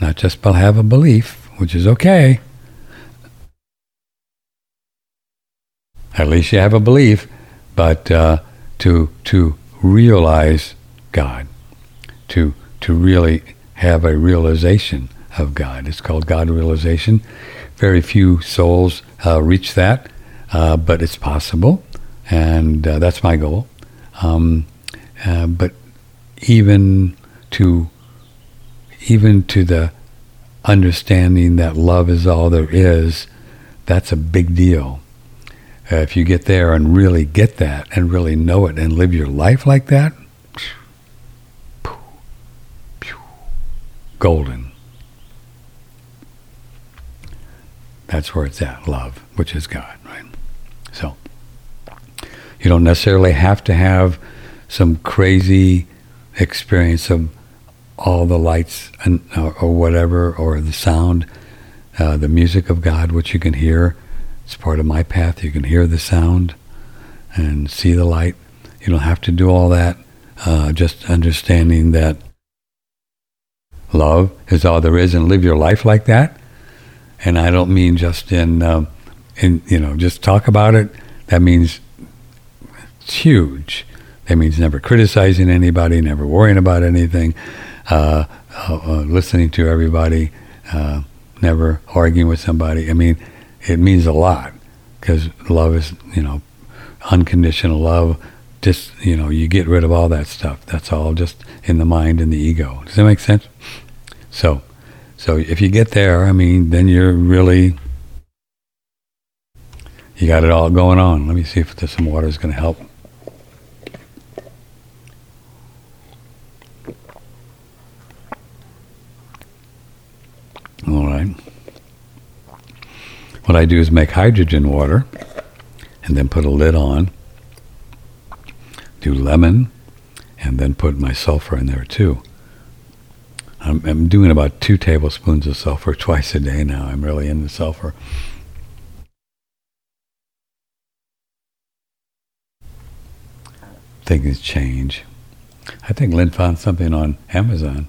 not just have a belief, which is okay. At least you have a belief, but uh, to to realize God, to to really have a realization of God. It's called God realization. Very few souls uh, reach that, uh, but it's possible, and uh, that's my goal. Um, uh, but even to even to the understanding that love is all there is, that's a big deal. Uh, if you get there and really get that and really know it and live your life like that, golden. That's where it's at, love, which is God, right? So, you don't necessarily have to have some crazy experience of all the lights and or, or whatever, or the sound, uh, the music of God, which you can hear. It's part of my path. You can hear the sound and see the light. You don't have to do all that. Uh, just understanding that love is all there is, and live your life like that. And I don't mean just in, um, in you know, just talk about it. That means it's huge. That means never criticizing anybody, never worrying about anything uh, uh, uh, listening to everybody, uh, never arguing with somebody. I mean, it means a lot because love is, you know, unconditional love. Just, you know, you get rid of all that stuff. That's all just in the mind and the ego. Does that make sense? So, so if you get there, I mean, then you're really, you got it all going on. Let me see if there's some water is going to help. All right. What I do is make hydrogen water and then put a lid on, do lemon, and then put my sulfur in there too. I'm, I'm doing about two tablespoons of sulfur twice a day now. I'm really into sulfur. Things change. I think Lynn found something on Amazon.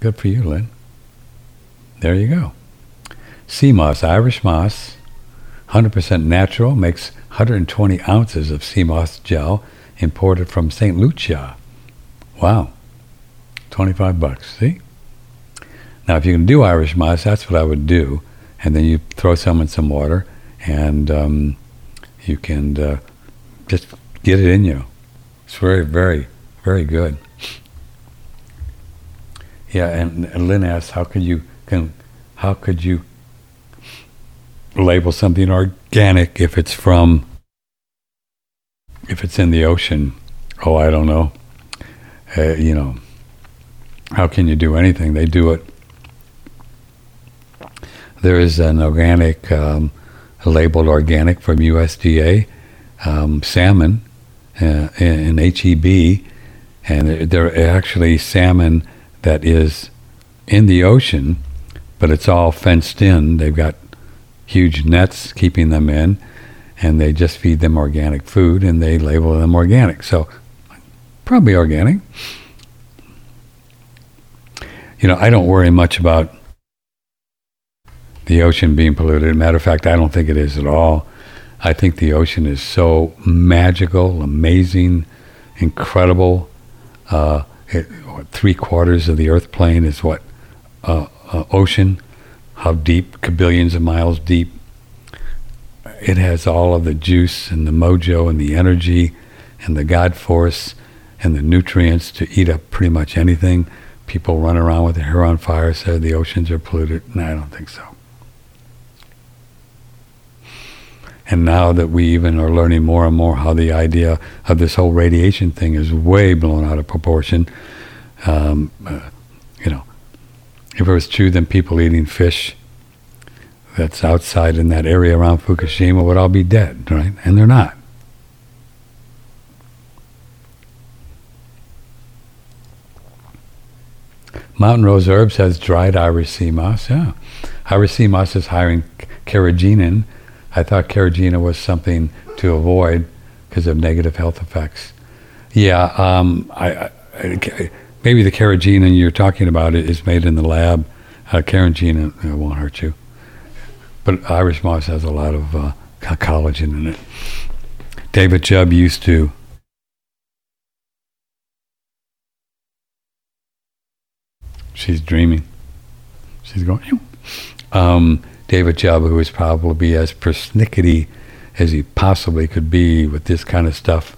Good for you, Lynn. There you go. Sea moss, Irish moss, 100% natural, makes 120 ounces of sea moss gel imported from St. Lucia. Wow. 25 bucks, see? Now, if you can do Irish moss, that's what I would do. And then you throw some in some water and um, you can uh, just get it in you. It's very, very, very good. Yeah, and, and Lynn asks, how can you can how could you label something organic if it's from if it's in the ocean oh i don't know uh, you know how can you do anything they do it there is an organic um, labeled organic from usda um, salmon uh, in, heb and they're actually salmon that is in the ocean but it's all fenced in. They've got huge nets keeping them in, and they just feed them organic food and they label them organic. So, probably organic. You know, I don't worry much about the ocean being polluted. Matter of fact, I don't think it is at all. I think the ocean is so magical, amazing, incredible. Uh, it, what, three quarters of the Earth plane is what uh, uh, ocean. How deep? Billions of miles deep. It has all of the juice and the mojo and the energy and the God force and the nutrients to eat up pretty much anything. People run around with their hair on fire, say the oceans are polluted. No, I don't think so. And now that we even are learning more and more how the idea of this whole radiation thing is way blown out of proportion, um, uh, you know, if it was true, then people eating fish that's outside in that area around Fukushima would all be dead, right? And they're not. Mountain Rose Herbs has dried moss. Yeah. Moss is hiring carrageenan. I thought carrageenan was something to avoid because of negative health effects. Yeah, um, I, I, maybe the carrageenan you're talking about is made in the lab. Uh, carrageenan won't hurt you. But Irish moss has a lot of uh, collagen in it. David Jubb used to She's dreaming. She's going. Um, David Jubb, who is probably as persnickety as he possibly could be with this kind of stuff.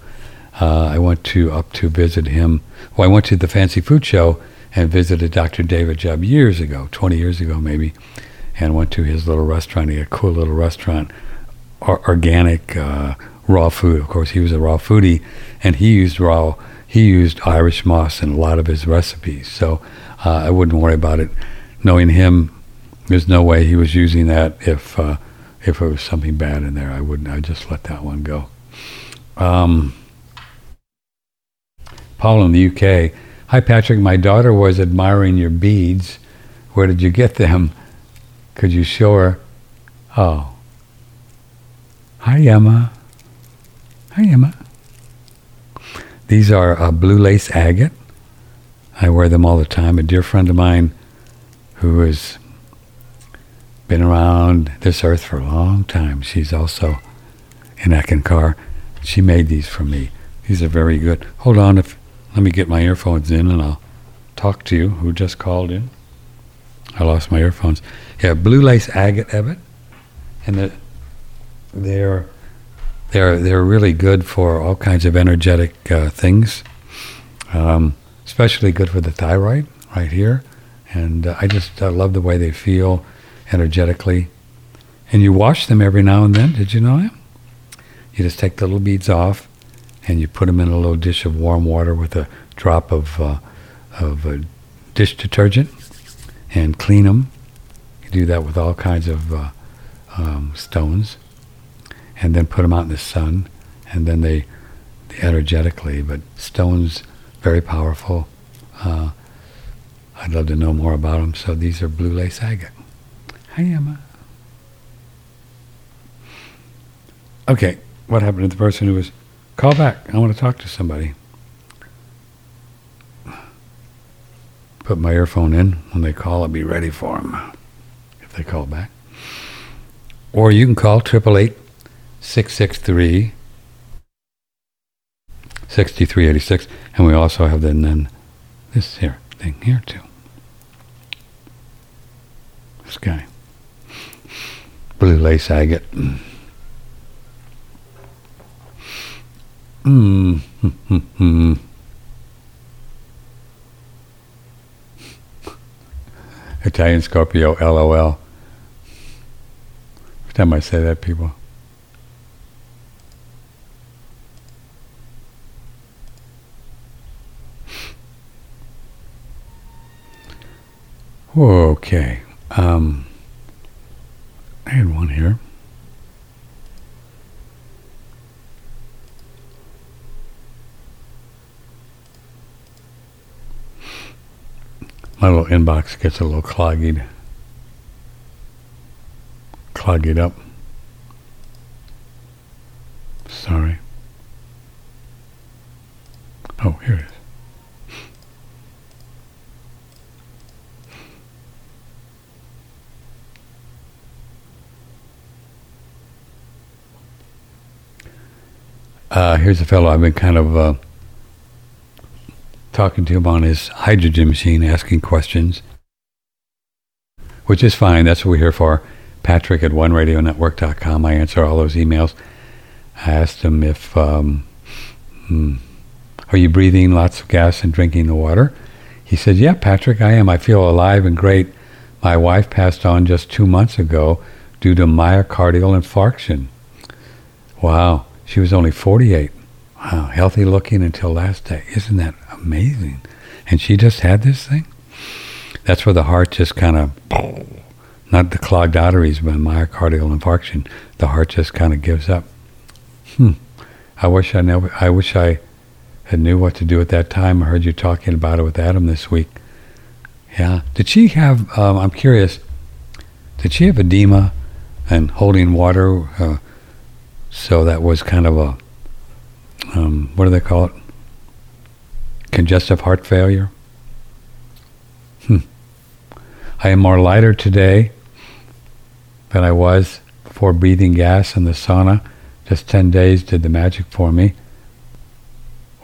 Uh, I went to up to visit him. Well, I went to the Fancy Food Show and visited Dr. David Jubb years ago, 20 years ago maybe, and went to his little restaurant. He had a cool little restaurant, or, organic uh, raw food. Of course, he was a raw foodie, and he used raw. He used Irish moss in a lot of his recipes. So uh, I wouldn't worry about it. Knowing him, there's no way he was using that if uh, if there was something bad in there. I wouldn't. I'd just let that one go. Um, Paul in the UK. Hi Patrick, my daughter was admiring your beads. Where did you get them? Could you show her? Oh. Hi Emma. Hi Emma. These are uh, blue lace agate. I wear them all the time. A dear friend of mine who has been around this earth for a long time, she's also in Eckankar. She made these for me. These are very good. Hold on, if let me get my earphones in and I'll talk to you who just called in. I lost my earphones. Yeah, blue lace agate ebit, and the, they're they're they're really good for all kinds of energetic uh, things. Um, especially good for the thyroid right here. And uh, I just uh, love the way they feel energetically. And you wash them every now and then. Did you know that? You just take the little beads off and you put them in a little dish of warm water with a drop of, uh, of uh, dish detergent and clean them. You do that with all kinds of uh, um, stones and then put them out in the sun and then they, they energetically, but stones very powerful. Uh, I'd love to know more about them. So these are blue lace agate. Hi, Emma. Okay, what happened to the person who was, call back. I want to talk to somebody. Put my earphone in. When they call, I'll be ready for them if they call back. Or you can call 888 663 6386. And we also have then, then this here thing here too. This guy. Blue lace agate. Mm. Mm. Italian Scorpio, LOL. Every time I say that, people Okay. Um, I had one here. My little inbox gets a little clogged. Clogged up. Sorry. Oh, here it is. Uh, here's a fellow I've been kind of uh, talking to him on his hydrogen machine, asking questions, which is fine. That's what we're here for. Patrick at OneRadioNetwork.com. I answer all those emails. I asked him if, um, hmm, are you breathing lots of gas and drinking the water? He said, yeah, Patrick, I am. I feel alive and great. My wife passed on just two months ago due to myocardial infarction. Wow. She was only 48. Wow. Healthy looking until last day. Isn't that amazing? And she just had this thing? That's where the heart just kind of, not the clogged arteries, but myocardial infarction. The heart just kind of gives up. Hmm. I wish I never, I wish I had knew what to do at that time. I heard you talking about it with Adam this week. Yeah. Did she have, um, I'm curious, did she have edema and holding water? Uh, so that was kind of a, um, what do they call it? Congestive heart failure. Hmm. I am more lighter today than I was before breathing gas in the sauna. Just 10 days did the magic for me.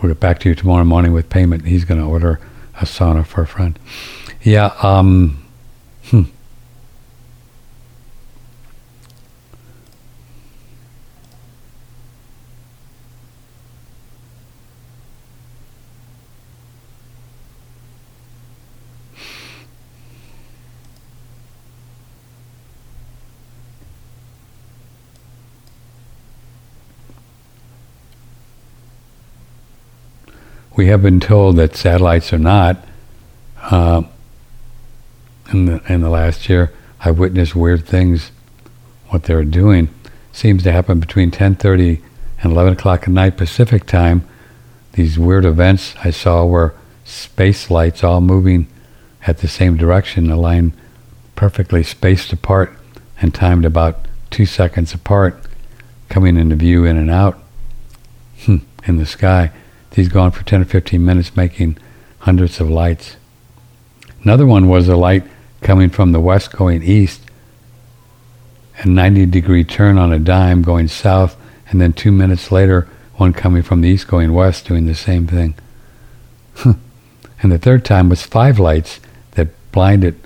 We'll get back to you tomorrow morning with payment. He's going to order a sauna for a friend. Yeah, um, hmm. We have been told that satellites are not. Uh, in the in the last year, I've witnessed weird things. What they're doing seems to happen between 10:30 and 11 o'clock at night Pacific time. These weird events I saw were space lights all moving at the same direction, aligned perfectly spaced apart and timed about two seconds apart, coming into view in and out hmm, in the sky. He's gone for 10 or 15 minutes making hundreds of lights. Another one was a light coming from the west going east, a 90 degree turn on a dime going south, and then two minutes later, one coming from the east going west doing the same thing. and the third time was five lights that blinded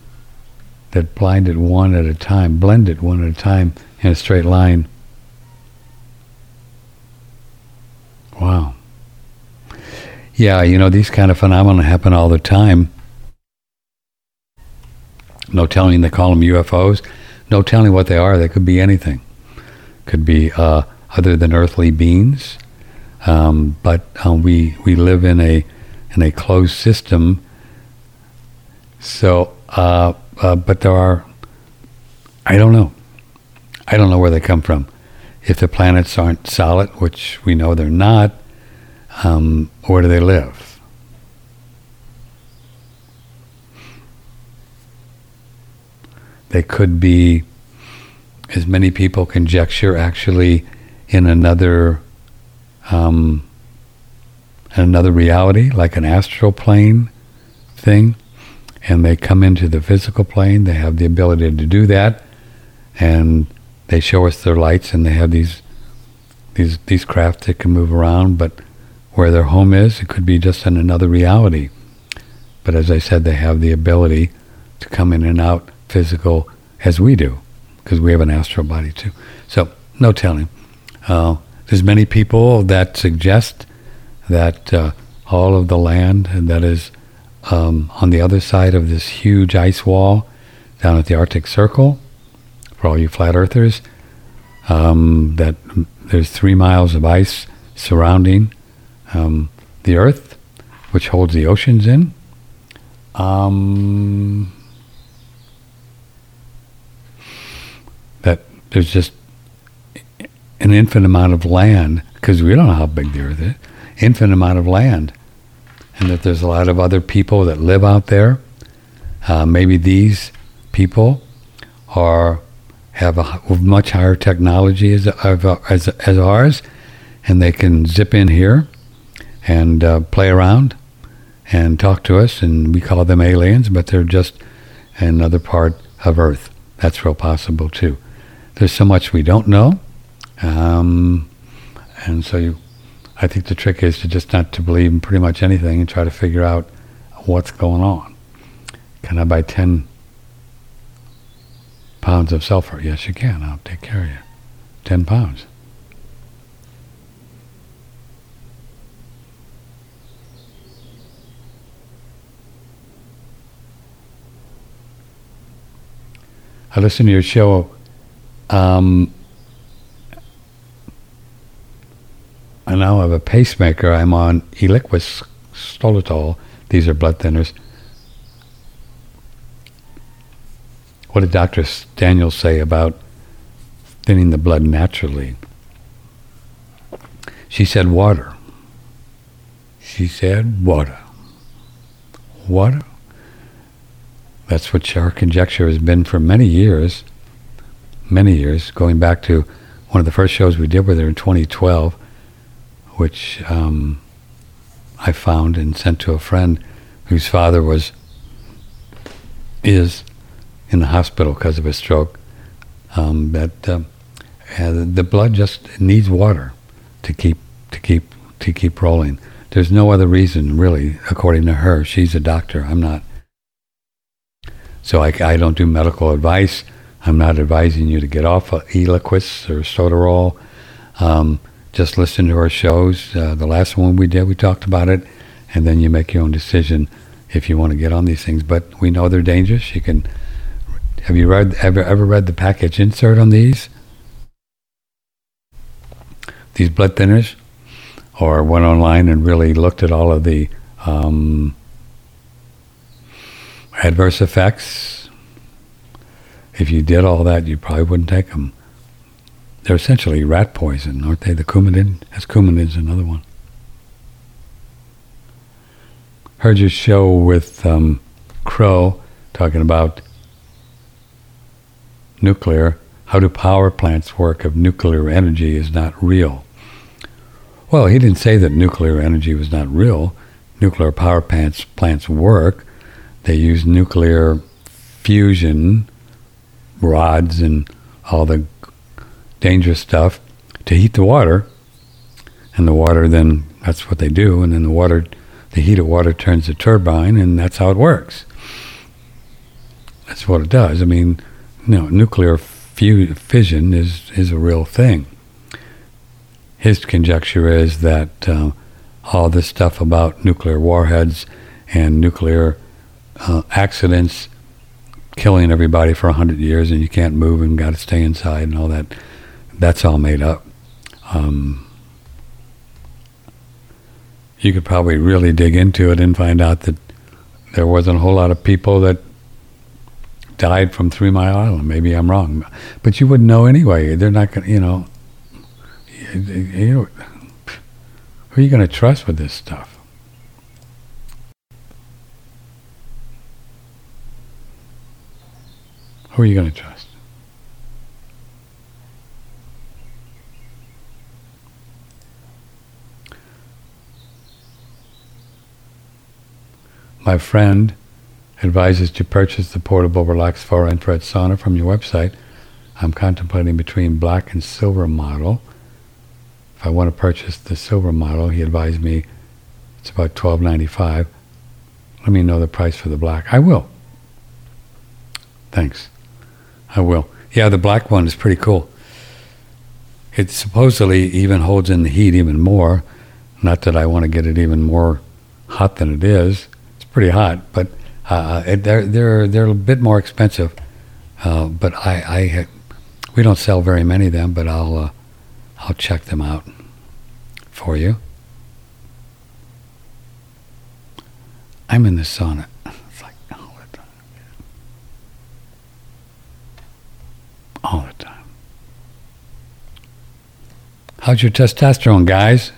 that blinded one at a time, blended one at a time in a straight line. Wow. Yeah, you know, these kind of phenomena happen all the time. No telling they call them UFOs. No telling what they are. They could be anything. Could be uh, other than earthly beings. Um, but uh, we we live in a in a closed system. So, uh, uh but there are. I don't know. I don't know where they come from. If the planets aren't solid, which we know they're not, um, where do they live? They could be, as many people conjecture, actually in another um, another reality, like an astral plane thing, and they come into the physical plane. They have the ability to do that, and they show us their lights, and they have these these these craft that can move around, but where their home is. It could be just in another reality. But as I said, they have the ability to come in and out physical as we do, because we have an astral body too. So no telling. Uh, there's many people that suggest that uh, all of the land that is um, on the other side of this huge ice wall down at the Arctic Circle, for all you flat earthers, um, that there's three miles of ice surrounding um, the Earth, which holds the oceans in. Um, that there's just an infinite amount of land because we don't know how big the Earth is. Infinite amount of land, and that there's a lot of other people that live out there. Uh, maybe these people are have a much higher technology as, as, as ours, and they can zip in here and uh, play around and talk to us, and we call them aliens, but they're just another part of Earth. That's real possible too. There's so much we don't know, um, and so you, I think the trick is to just not to believe in pretty much anything and try to figure out what's going on. Can I buy 10 pounds of sulfur? Yes, you can. I'll take care of you. 10 pounds. I listen to your show. Um, I now have a pacemaker. I'm on Eliquis Sotalol. These are blood thinners. What did Dr. Daniel say about thinning the blood naturally? She said water. She said water. Water? That's what our conjecture has been for many years. Many years, going back to one of the first shows we did with her in 2012, which um, I found and sent to a friend whose father was is in the hospital because of a stroke. Um, that uh, the blood just needs water to keep to keep to keep rolling. There's no other reason, really, according to her. She's a doctor. I'm not. So I, I don't do medical advice. I'm not advising you to get off of Eliquis or Sotalol. Um, just listen to our shows. Uh, the last one we did, we talked about it, and then you make your own decision if you want to get on these things. But we know they're dangerous. You can. Have you read ever ever read the package insert on these? These blood thinners, or went online and really looked at all of the um, adverse effects. If you did all that, you probably wouldn't take them. They're essentially rat poison, aren't they? The Coumadin, as is another one. Heard your show with um, Crow talking about nuclear. How do power plants work if nuclear energy is not real? Well, he didn't say that nuclear energy was not real. Nuclear power plants plants work they use nuclear fusion rods and all the dangerous stuff to heat the water. And the water then, that's what they do. And then the water, the heat of water turns the turbine, and that's how it works. That's what it does. I mean, you know, nuclear fu- fission is, is a real thing. His conjecture is that uh, all this stuff about nuclear warheads and nuclear uh, accidents, killing everybody for a hundred years, and you can't move and got to stay inside and all that. That's all made up. Um, you could probably really dig into it and find out that there wasn't a whole lot of people that died from Three Mile Island. Maybe I'm wrong, but you wouldn't know anyway. They're not going to, you know, you, you, who are you going to trust with this stuff? Who are you going to trust? My friend advises to purchase the portable Relax Far infrared sauna from your website. I'm contemplating between black and silver model. If I want to purchase the silver model, he advised me it's about $12.95. Let me know the price for the black. I will. Thanks. I will. Yeah, the black one is pretty cool. It supposedly even holds in the heat even more. Not that I want to get it even more hot than it is. It's pretty hot, but uh, it, they're they're they're a bit more expensive. Uh, but I, I we don't sell very many of them, but I'll uh, I'll check them out for you. I'm in the sauna. All the time. How's your testosterone, guys?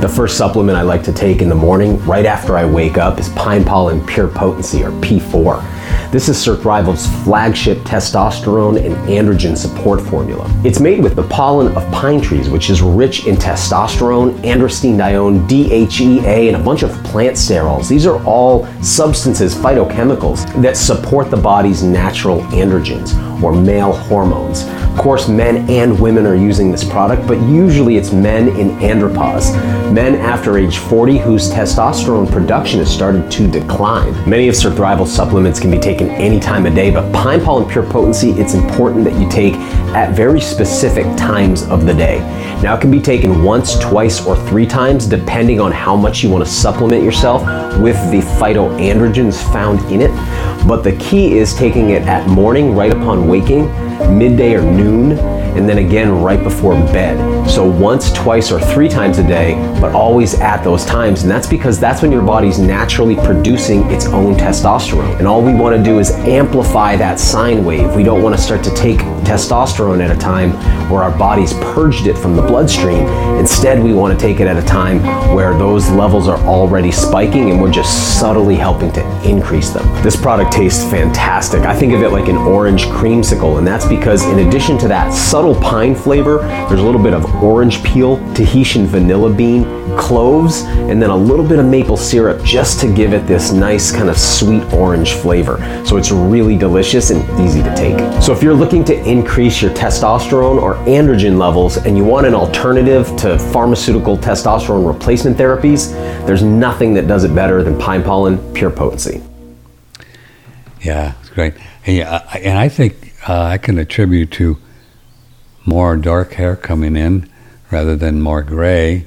The first supplement I like to take in the morning, right after I wake up, is Pine Pollen Pure Potency, or P4. This is Surthrival's flagship testosterone and androgen support formula. It's made with the pollen of pine trees, which is rich in testosterone, androstenedione, DHEA, and a bunch of plant sterols. These are all substances, phytochemicals, that support the body's natural androgens, or male hormones. Of course, men and women are using this product, but usually it's men in andropause, men after age 40 whose testosterone production has started to decline. Many of Surthrival supplements can be taken any time of day, but Pine Pollen Pure Potency, it's important that you take at very specific times of the day. Now, it can be taken once, twice, or three times depending on how much you want to supplement yourself with the phytoandrogens found in it. But the key is taking it at morning, right upon waking, midday or noon, and then again right before bed. So once, twice, or three times a day, but always at those times. And that's because that's when your body's naturally producing its own testosterone. And all we want to do is amplify that sine wave. We don't want to start to take testosterone at a time where our body's purged it from the bloodstream. Instead, we want to take it at a time where those levels are already spiking and we're just subtly helping to increase them. This product tastes fantastic. I think of it like an orange creamsicle, and that's because in addition to that subtle pine flavor, there's a little bit of orange peel, Tahitian vanilla bean, cloves, and then a little bit of maple syrup just to give it this nice kind of sweet orange flavor. So it's really delicious and easy to take. So if you're looking to increase your testosterone or androgen levels and you want an alternative to pharmaceutical testosterone replacement therapies, there's nothing that does it better than pine pollen pure potency. Yeah, it's great. And, yeah, and I think uh, I can attribute to more dark hair coming in rather than more gray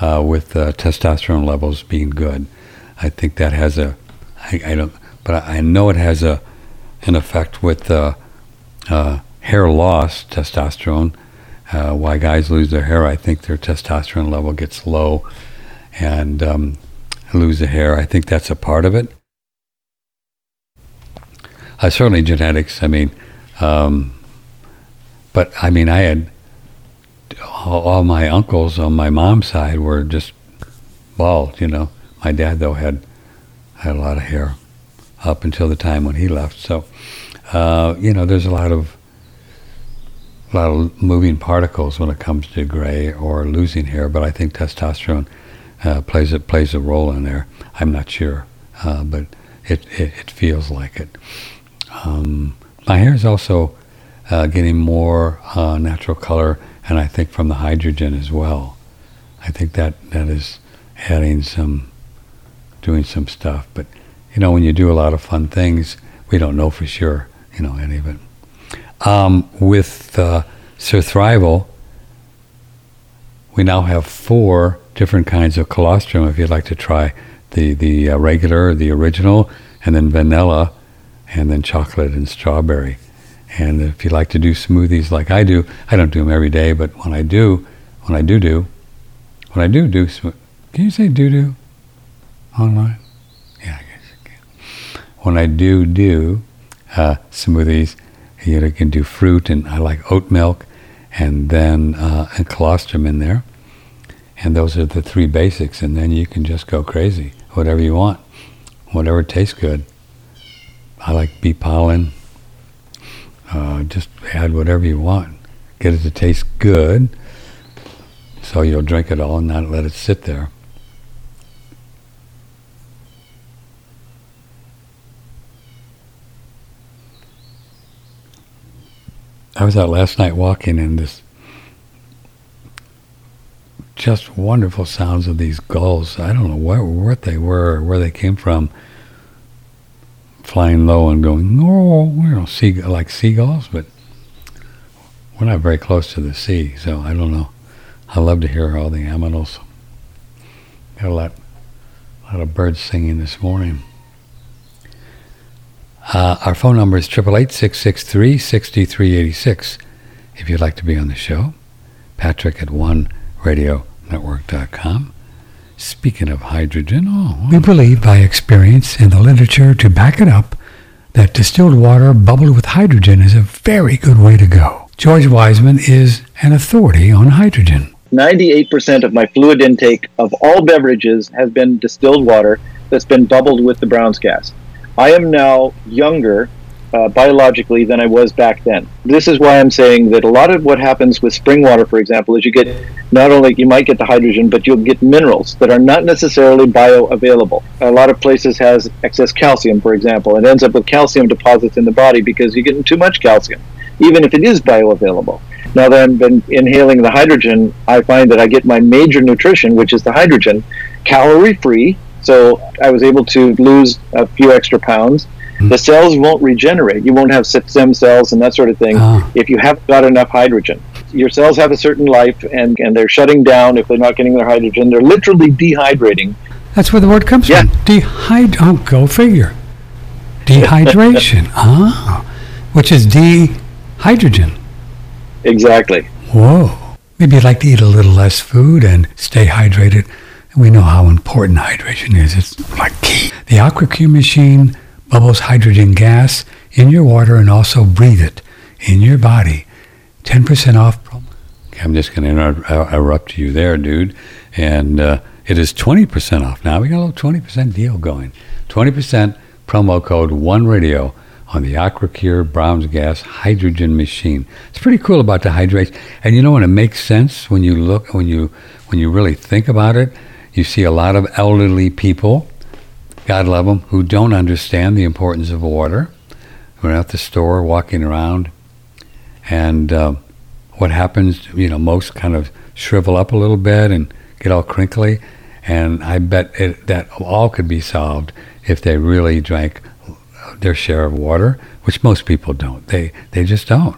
uh, with testosterone levels being good. I think that has a, I, I don't, but I know it has a, an effect with uh, uh hair loss, testosterone. Uh, why guys lose their hair, I think their testosterone level gets low and um, lose the hair. I think that's a part of it. Uh, certainly genetics. I mean, um, but I mean, I had all, all, my uncles on my mom's side were just bald. You know, my dad though had had a lot of hair up until the time when he left. So, uh, you know, there's a lot of a lot of moving particles when it comes to gray or losing hair. But I think testosterone uh, plays a plays a role in there. I'm not sure, uh, but it, it, it feels like it. Um, my hair is also uh, getting more uh, natural color, and I think from the hydrogen as well. I think that that is adding some, doing some stuff. But you know, when you do a lot of fun things, we don't know for sure. You know any of it. Um, with uh, Surthrival, we now have four different kinds of colostrum. If you'd like to try the the uh, regular, the original, and then vanilla, and then chocolate and strawberry. And if you like to do smoothies like I do, I don't do them every day, but when I do, when I do do, when I do do, can you say do do online? Yeah, I guess can. When I do do uh, smoothies, you, know, you can do fruit, and I like oat milk, and then uh, and colostrum in there. And those are the three basics, and then you can just go crazy, whatever you want, whatever tastes good. I like bee pollen, uh, just add whatever you want. Get it to taste good, so you'll drink it all and not let it sit there. I was out last night walking and this just wonderful sounds of these gulls. I don't know what what they were, or where they came from flying low and going, oh, you know, like seagulls, but we're not very close to the sea, so I don't know. I love to hear all the aminals. Got a lot, a lot of birds singing this morning. Uh, our phone number is 888 if you'd like to be on the show. Patrick at oneradionetwork.com. Speaking of hydrogen, oh, we believe by experience and the literature to back it up that distilled water bubbled with hydrogen is a very good way to go. George Wiseman is an authority on hydrogen. 98% of my fluid intake of all beverages has been distilled water that's been bubbled with the Brown's gas. I am now younger uh, biologically than I was back then. This is why I'm saying that a lot of what happens with spring water, for example, is you get not only you might get the hydrogen, but you'll get minerals that are not necessarily bioavailable. A lot of places has excess calcium, for example, and ends up with calcium deposits in the body because you're getting too much calcium. even if it is bioavailable. Now that I've been inhaling the hydrogen, I find that I get my major nutrition, which is the hydrogen, calorie free. So I was able to lose a few extra pounds. The cells won't regenerate. You won't have stem cells and that sort of thing Ah. if you haven't got enough hydrogen. Your cells have a certain life and, and they're shutting down if they're not getting their hydrogen. They're literally dehydrating. That's where the word comes Yeah. from. Dehyd. Oh, go figure. Dehydration. ah, which is dehydrogen. Exactly. Whoa. Maybe you'd like to eat a little less food and stay hydrated. We know how important hydration is. It's like key. The AquaCure machine bubbles hydrogen gas in your water and also breathe it in your body. 10% off. I'm just going to uh, interrupt you there, dude. And uh, it is 20% off now. We got a little 20% deal going. 20% promo code ONE-RADIO on the AquaCure Brown's Gas hydrogen machine. It's pretty cool about the hydration. And you know when it makes sense when you look when you when you really think about it, you see a lot of elderly people, God love them, who don't understand the importance of water. We're at the store walking around and uh, what happens, you know, most kind of shrivel up a little bit and get all crinkly. And I bet it, that all could be solved if they really drank their share of water, which most people don't. They they just don't.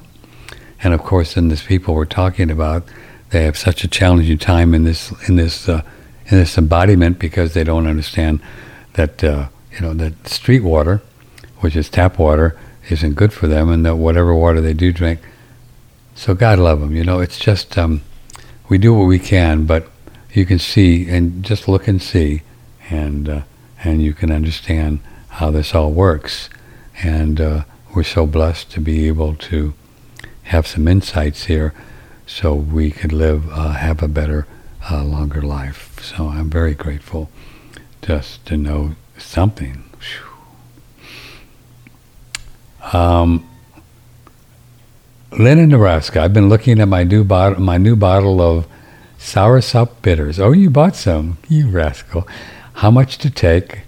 And of course, in this people we're talking about, they have such a challenging time in this in this uh, in this embodiment because they don't understand that uh, you know that street water, which is tap water, isn't good for them, and that whatever water they do drink. So God love them. You know, it's just um, we do what we can, but you can see and just look and see, and uh, and you can understand how this all works. And uh, we're so blessed to be able to have some insights here, so we could live, uh, have a better, uh, longer life. So I'm very grateful just to know something. Um, Lynn in Nebraska. I've been looking at my new bottle, my new bottle of soursop bitters. Oh, you bought some, you rascal. How much to take?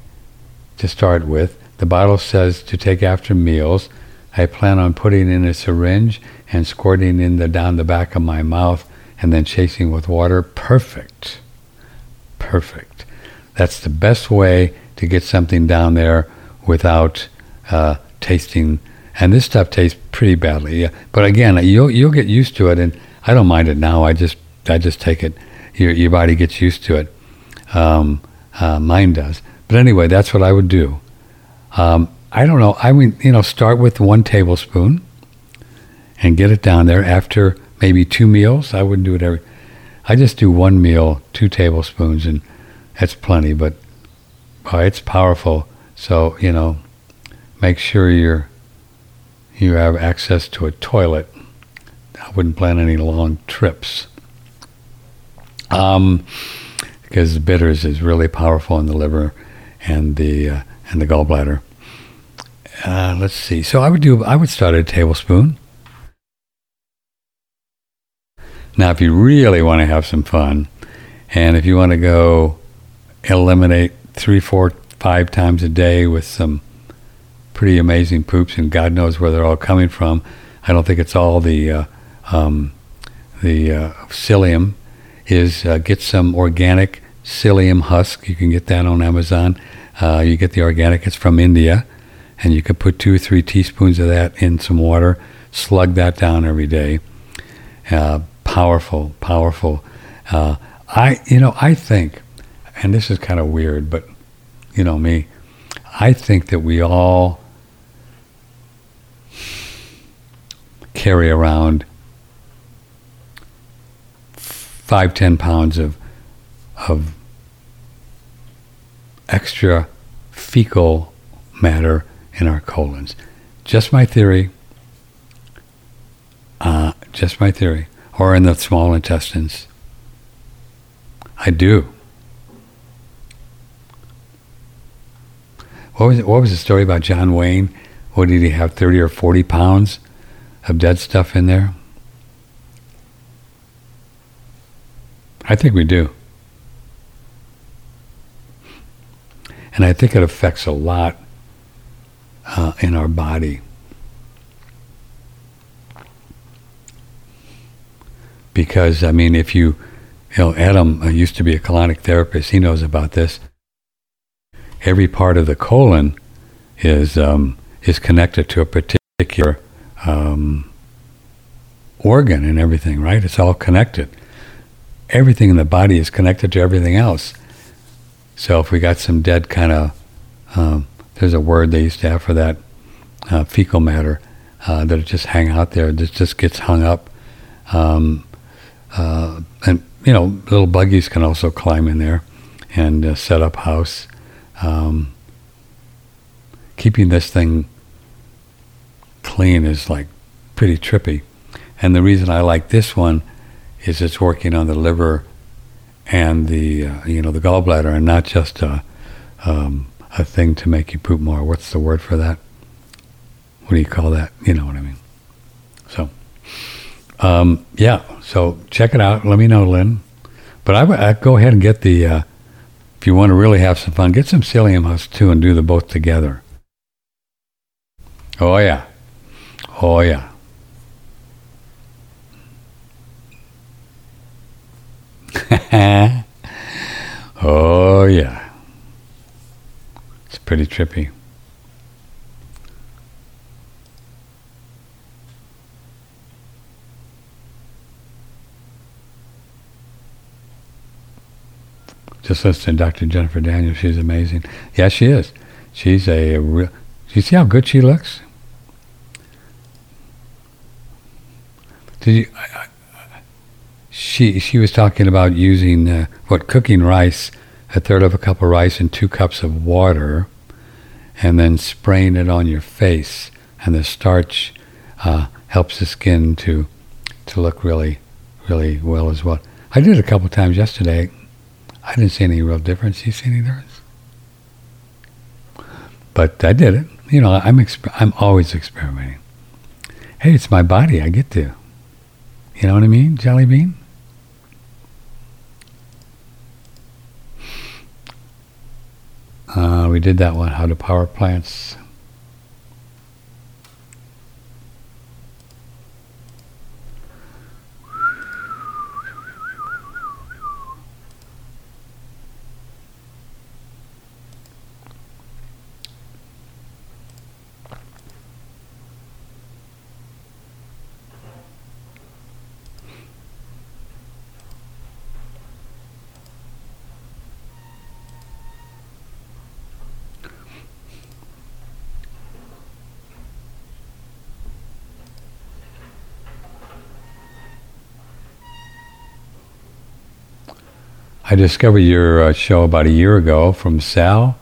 To start with, the bottle says to take after meals. I plan on putting in a syringe and squirting in the down the back of my mouth and then chasing with water. Perfect. Perfect. That's the best way to get something down there without uh, tasting. And this stuff tastes pretty badly. But again, you'll you'll get used to it, and I don't mind it now. I just I just take it. Your your body gets used to it. Um, uh, mine does. But anyway, that's what I would do. Um, I don't know. I mean, you know, start with one tablespoon and get it down there after maybe two meals. I wouldn't do it every. I just do one meal, two tablespoons, and that's plenty. But uh, it's powerful. So you know, make sure you're you have access to a toilet. I wouldn't plan any long trips. Um, because bitters is really powerful in the liver and the uh, and the gallbladder. Uh, let's see. So I would do. I would start at a tablespoon. Now, if you really want to have some fun, and if you want to go eliminate three, four, five times a day with some pretty amazing poops, and God knows where they're all coming from. I don't think it's all the uh, um, the uh, psyllium. Is uh, get some organic psyllium husk. You can get that on Amazon. Uh, you get the organic. It's from India, and you can put two or three teaspoons of that in some water. Slug that down every day. Powerful, powerful. Uh, I, you know, I think, and this is kind of weird, but you know me, I think that we all carry around five, ten pounds of of extra fecal matter in our colons. Just my theory. Uh, just my theory. Or in the small intestines. I do. What was what was the story about John Wayne? What did he have? Thirty or forty pounds of dead stuff in there? I think we do. And I think it affects a lot uh, in our body. Because I mean, if you, you know, Adam uh, used to be a colonic therapist. He knows about this. Every part of the colon is um, is connected to a particular um, organ and everything, right? It's all connected. Everything in the body is connected to everything else. So if we got some dead kind of, um, there's a word they used to have for that, uh, fecal matter, uh, that just hang out there, that just gets hung up. Um, uh, and, you know, little buggies can also climb in there and uh, set up house. Um, keeping this thing clean is like pretty trippy. And the reason I like this one is it's working on the liver and the uh, you know the gallbladder, and not just a um, a thing to make you poop more. What's the word for that? What do you call that? You know what I mean. Um, yeah. So check it out. Let me know, Lynn. But I would go ahead and get the. Uh, if you want to really have some fun, get some psyllium husk too, and do the both together. Oh yeah. Oh yeah. oh, yeah. It's pretty trippy. Just listen to Dr. Jennifer Daniels. She's amazing. Yeah, she is. She's a real. Do you see how good she looks? Did you? I, she she was talking about using uh, what cooking rice, a third of a cup of rice and two cups of water, and then spraying it on your face, and the starch uh, helps the skin to to look really really well as well. I did it a couple times yesterday. I didn't see any real difference. You see any difference? But I did it. You know, I'm exp- I'm always experimenting. Hey, it's my body. I get to. You know what I mean, Jelly Bean? Uh, we did that one, how to power plants. I discovered your uh, show about a year ago from Sal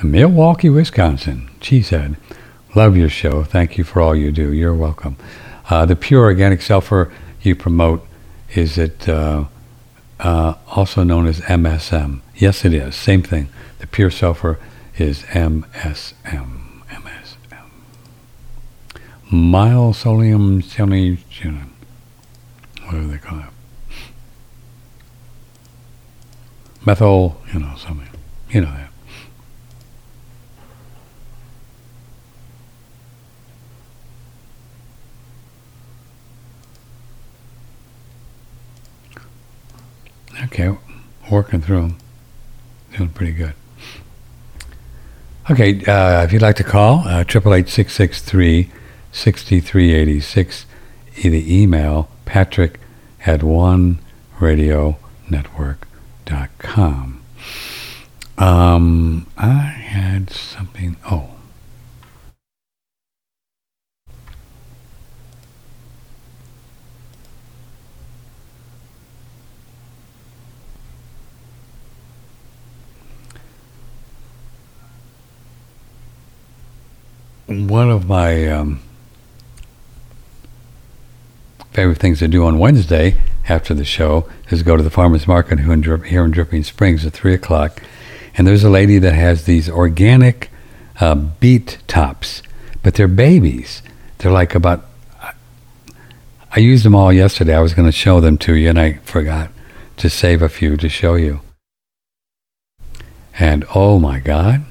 in Milwaukee, Wisconsin. She said, Love your show. Thank you for all you do. You're welcome. Uh, the pure organic sulfur you promote, is it uh, uh also known as MSM? Yes, it is. Same thing. The pure sulfur is MSM. MSM. Mild sodium, what do they call it? Methyl, you know, something, you know that. Okay, working through them. Doing pretty good. Okay, uh, if you'd like to call, uh, triple eight six six three sixty three eighty six. The email patrick at one radio network com. Um, I had something. Oh. One of my um, favorite things to do on Wednesday after the show is go to the farmers market here in, Dripping Springs at three o'clock, and there's a lady that has these organic uh, beet tops, but they're babies. They're like about. I used them all yesterday. I was going to show them to you, and I forgot to save a few to show you. And oh my God!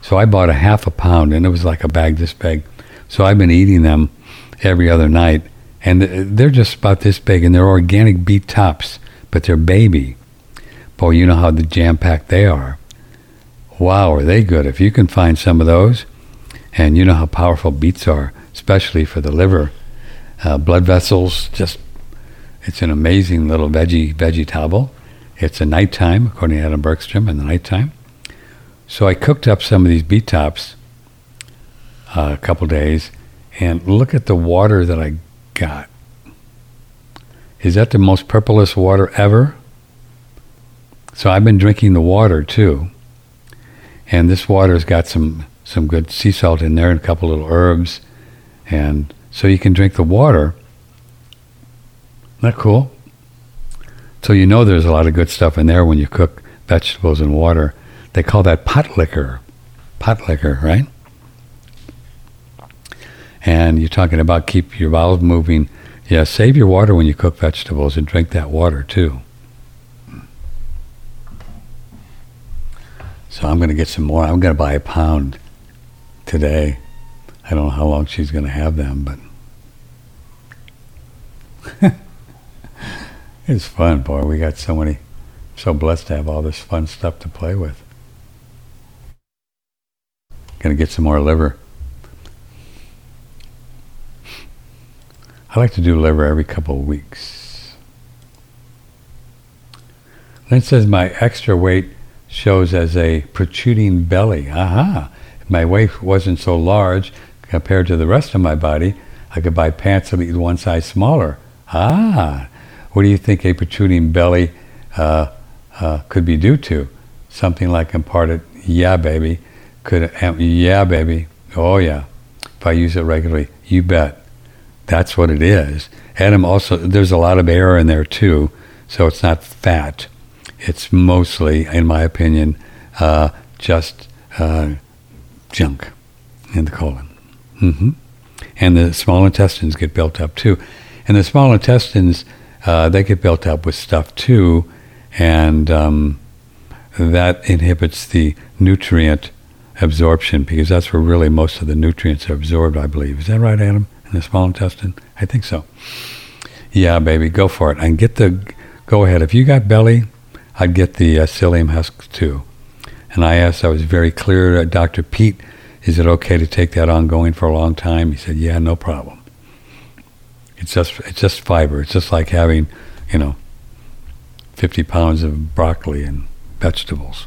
So I bought a half a pound, and it was like a bag this big. So I've been eating them every other night and they're just about this big, and they're organic beet tops, but they're baby. Boy, you know how the jam packed they are. Wow, are they good? If you can find some of those, and you know how powerful beets are, especially for the liver, uh, blood vessels. Just it's an amazing little veggie vegetable. It's a nighttime, according to Adam Bergstrom, in the nighttime. So I cooked up some of these beet tops uh, a couple days, and look at the water that I got. Is that the most purplest water ever? So I've been drinking the water too. And this water's got some, some good sea salt in there and a couple little herbs. And so you can drink the water. Isn't that cool? So you know there's a lot of good stuff in there when you cook vegetables in water. They call that pot liquor. Pot liquor, right? And you're talking about keep your bowels moving. Yeah, save your water when you cook vegetables and drink that water too. So I'm going to get some more. I'm going to buy a pound today. I don't know how long she's going to have them, but it's fun, boy. We got so many, so blessed to have all this fun stuff to play with. Going to get some more liver. I like to do liver every couple of weeks. It says my extra weight shows as a protruding belly. Aha! If my waist wasn't so large compared to the rest of my body, I could buy pants that would be one size smaller. Ah! What do you think a protruding belly uh, uh, could be due to? Something like imparted, yeah, baby. Could, um, yeah, baby. Oh, yeah. If I use it regularly, you bet. That's what it is. Adam also, there's a lot of air in there too, so it's not fat. It's mostly, in my opinion, uh, just uh, junk in the colon. Mm-hmm. And the small intestines get built up too. And the small intestines, uh, they get built up with stuff too, and um, that inhibits the nutrient absorption because that's where really most of the nutrients are absorbed, I believe. Is that right, Adam? In the small intestine? I think so. Yeah, baby, go for it. And get the, go ahead. If you got belly, I'd get the uh, psyllium husk too. And I asked, I was very clear, uh, Dr. Pete, is it okay to take that ongoing for a long time? He said, yeah, no problem. It's just, it's just fiber. It's just like having, you know, 50 pounds of broccoli and vegetables.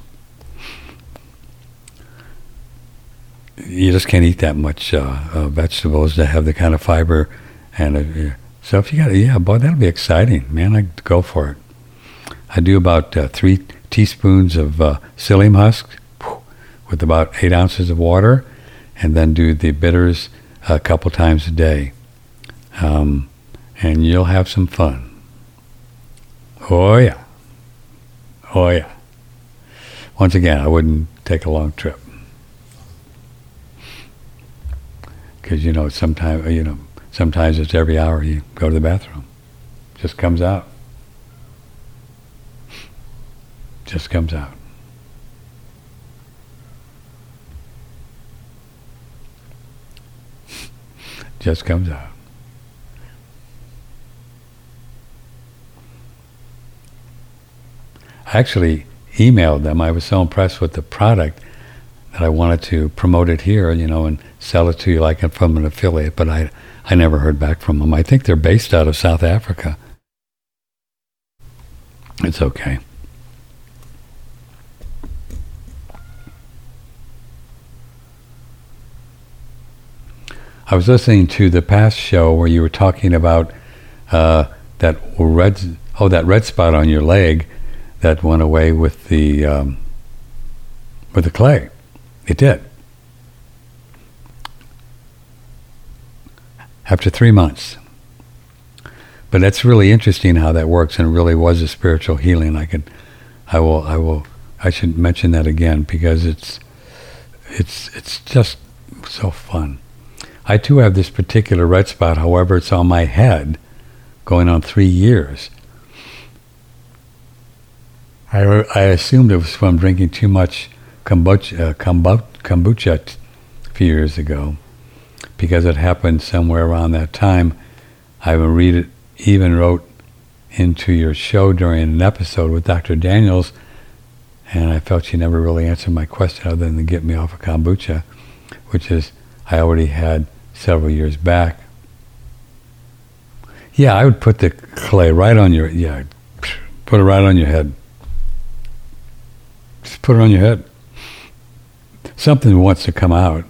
You just can't eat that much uh, uh, vegetables to have the kind of fiber. And uh, so if you got, yeah, boy, that'll be exciting, man. I go for it. I do about uh, three teaspoons of uh, psyllium husk with about eight ounces of water, and then do the bitters a couple times a day. Um, and you'll have some fun. Oh yeah. Oh yeah. Once again, I wouldn't take a long trip. Because you know sometimes uh, you know sometimes it's every hour you go to the bathroom, just comes out, just comes out. just comes out. I actually emailed them. I was so impressed with the product that I wanted to promote it here, you know, and sell it to you like from an affiliate, but I, I never heard back from them. I think they're based out of South Africa. It's okay. I was listening to the past show where you were talking about uh, that red oh that red spot on your leg that went away with the um, with the clay. It did. After three months. But that's really interesting how that works, and really was a spiritual healing. I could, I will, I will, I should mention that again because it's, it's, it's just so fun. I too have this particular red spot. However, it's on my head, going on three years. I, I assumed it was from drinking too much kombucha, uh, kombucha, kombucha few years ago because it happened somewhere around that time. I even read it, even wrote into your show during an episode with Dr. Daniels, and I felt she never really answered my question other than to get me off of kombucha, which is I already had several years back. Yeah, I would put the clay right on your yeah, put it right on your head. Just put it on your head. Something wants to come out.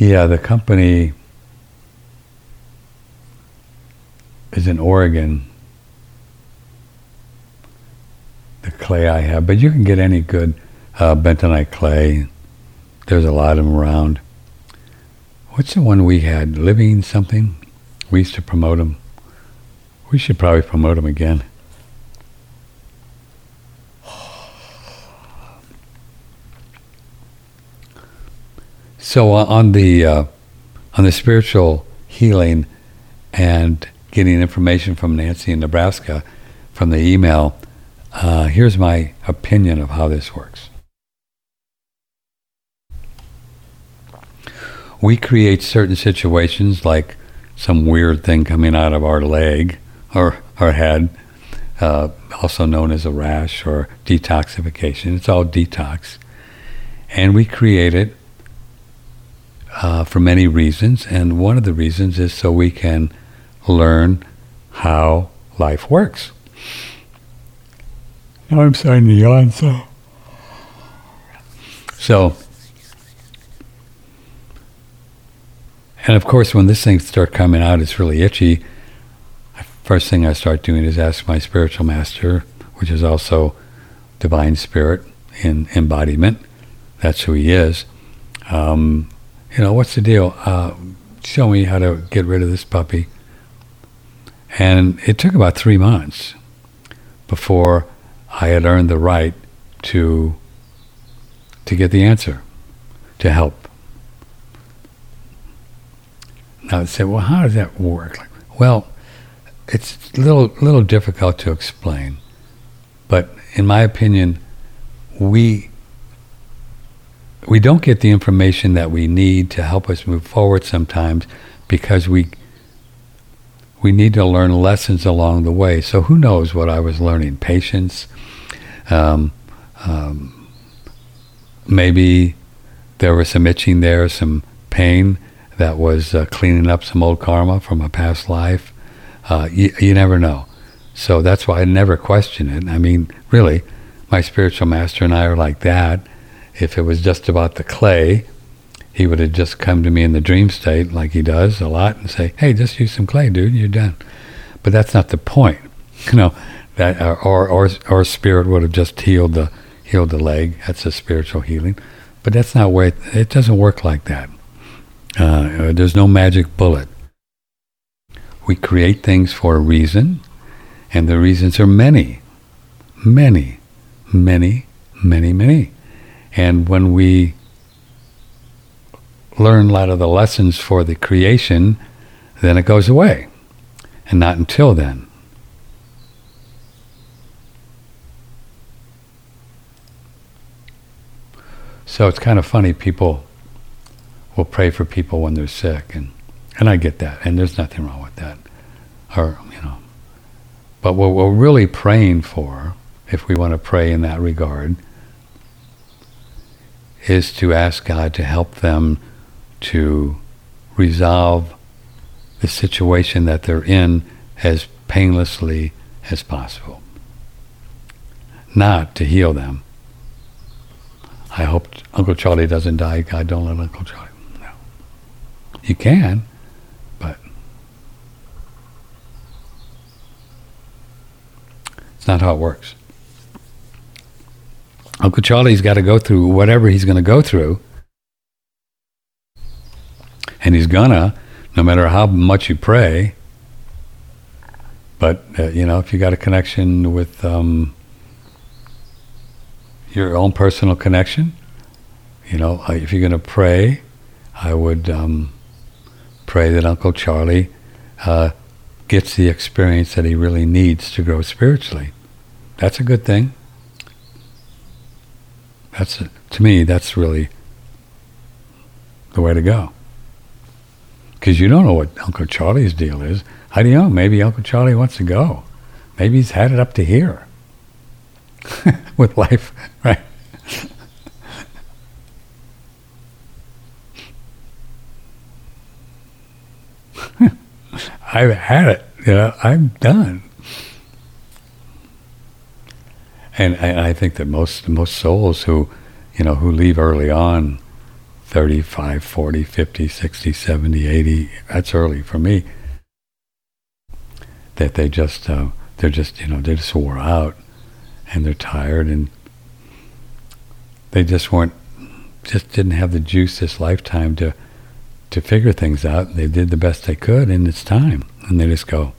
Yeah, the company is in Oregon. The clay I have, but you can get any good uh, bentonite clay. There's a lot of them around. What's the one we had? Living something? We used to promote them. We should probably promote them again. So uh, on the uh, on the spiritual healing and getting information from Nancy in Nebraska from the email, uh, here's my opinion of how this works. We create certain situations like some weird thing coming out of our leg or our head, uh, also known as a rash or detoxification. It's all detox. And we create it uh, for many reasons, and one of the reasons is so we can learn how life works. Now I'm starting to yawn, so. So, and of course, when this thing starts coming out, it's really itchy. First thing I start doing is ask my spiritual master, which is also divine spirit in embodiment. That's who he is. Um, you know, what's the deal? Uh, show me how to get rid of this puppy. And it took about three months before I had earned the right to to get the answer, to help. Now I say, well, how does that work? Well, it's a little little difficult to explain, but in my opinion, we we don't get the information that we need to help us move forward sometimes because we we need to learn lessons along the way. So who knows what I was learning? Patience. Um, um, maybe there was some itching there, some pain that was uh, cleaning up some old karma from a past life. Uh, you, you never know. So that's why I never question it. I mean, really, my spiritual master and I are like that. If it was just about the clay, he would have just come to me in the dream state, like he does a lot, and say, "Hey, just use some clay, dude. You're done." But that's not the point, you know. That or or or spirit would have just healed the healed the leg. That's a spiritual healing, but that's not where it, it doesn't work like that. Uh, there's no magic bullet. We create things for a reason, and the reasons are many, many, many, many, many. And when we learn a lot of the lessons for the creation, then it goes away. And not until then. So it's kind of funny, people will pray for people when they're sick, and, and I get that, and there's nothing wrong with that. Or, you know. But what we're really praying for, if we want to pray in that regard, is to ask God to help them to resolve the situation that they're in as painlessly as possible. Not to heal them. I hope Uncle Charlie doesn't die. God, don't let Uncle Charlie. No. You can, but it's not how it works. Uncle Charlie's got to go through whatever he's going to go through and he's gonna, no matter how much you pray. But uh, you know, if you got a connection with um, your own personal connection, you know, uh, if you're gonna pray, I would um, pray that Uncle Charlie uh, gets the experience that he really needs to grow spiritually. That's a good thing. That's to me. That's really the way to go. Because you don't know what Uncle Charlie's deal is. How do you know? Maybe Uncle Charlie wants to go. Maybe he's had it up to here with life, right? I've had it. You know, I'm done. And I, I think that most most souls who, you know, who leave early on, 35, 40, 50, 60, 70, 80, that's early for me, that they just, uh, they're just, you know, they just wore out and they're tired and they just weren't, just didn't have the juice this lifetime to, to figure things out. They did the best they could, and it's time. And they just go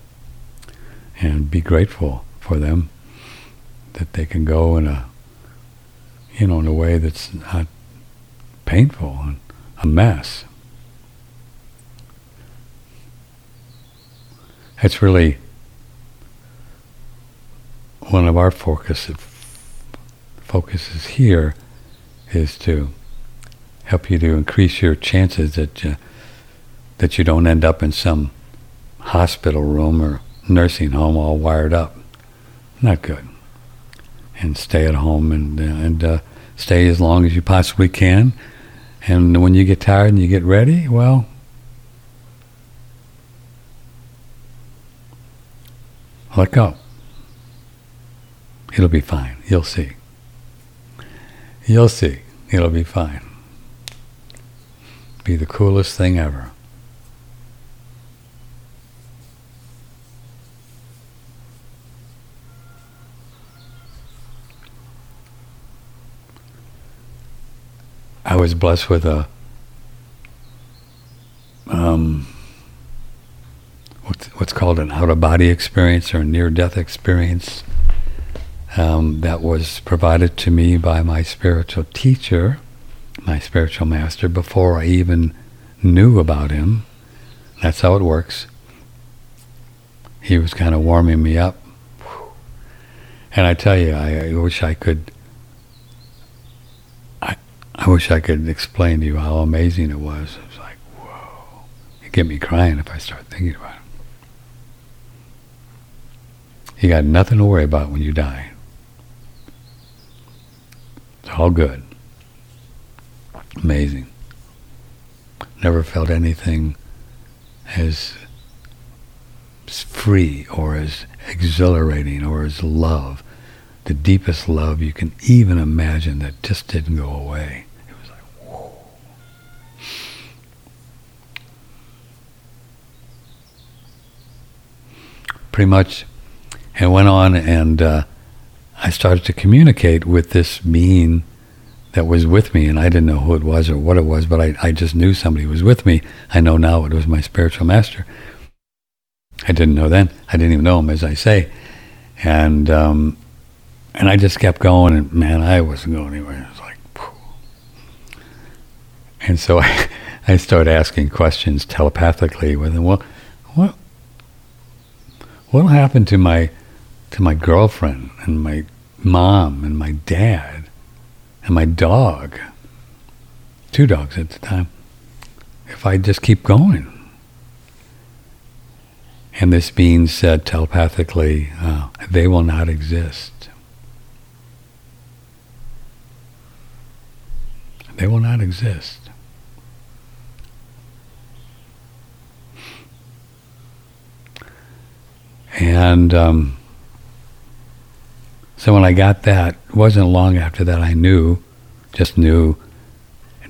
and be grateful for them that they can go in a, you know, in a way that's not painful and a mess. It's really one of our focus, focuses here is to help you to increase your chances that you, that you don't end up in some hospital room or nursing home all wired up. Not good. And stay at home and and uh, stay as long as you possibly can. And when you get tired and you get ready, well, let go. It'll be fine. You'll see. You'll see. It'll be fine. Be the coolest thing ever. I was blessed with a um, what's, what's called an out of body experience or near death experience um, that was provided to me by my spiritual teacher, my spiritual master, before I even knew about him. That's how it works. He was kind of warming me up. And I tell you, I, I wish I could. I, wish I could explain to you how amazing it was. It was like, whoa. It get me crying if I start thinking about it. You got nothing to worry about when you die. It's all good. Amazing. Never felt anything as free or as exhilarating or as love. The deepest love you can even imagine that just didn't go away. It was like, whoa. Pretty much, and went on and uh, I started to communicate with this being that was with me, and I didn't know who it was or what it was, but I, I just knew somebody was with me. I know now it was my spiritual master. I didn't know then. I didn't even know him, as I say. And um, and I just kept going, and man, I wasn't going anywhere. It was like, Phew. and so I, I started asking questions telepathically with him. Well, what happened to my to my girlfriend and my mom and my dad and my dog. Two dogs at the time. If I just keep going. And this being said telepathically, uh, they will not exist. They will not exist. And um, so when I got that, it wasn't long after that I knew, just knew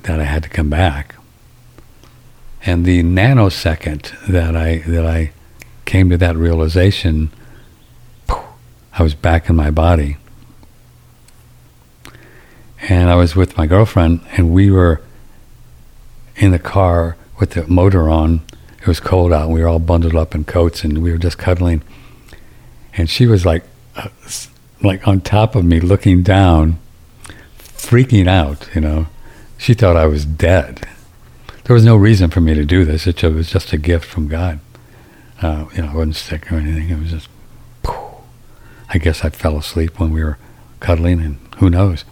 that I had to come back. And the nanosecond that I that I came to that realization, I was back in my body. And I was with my girlfriend, and we were in the car with the motor on. It was cold out, and we were all bundled up in coats, and we were just cuddling. And she was like, uh, like on top of me looking down, freaking out, you know. She thought I was dead. There was no reason for me to do this. It was just a gift from God. Uh, you know, I wasn't sick or anything. It was just, I guess I fell asleep when we were cuddling, and who knows.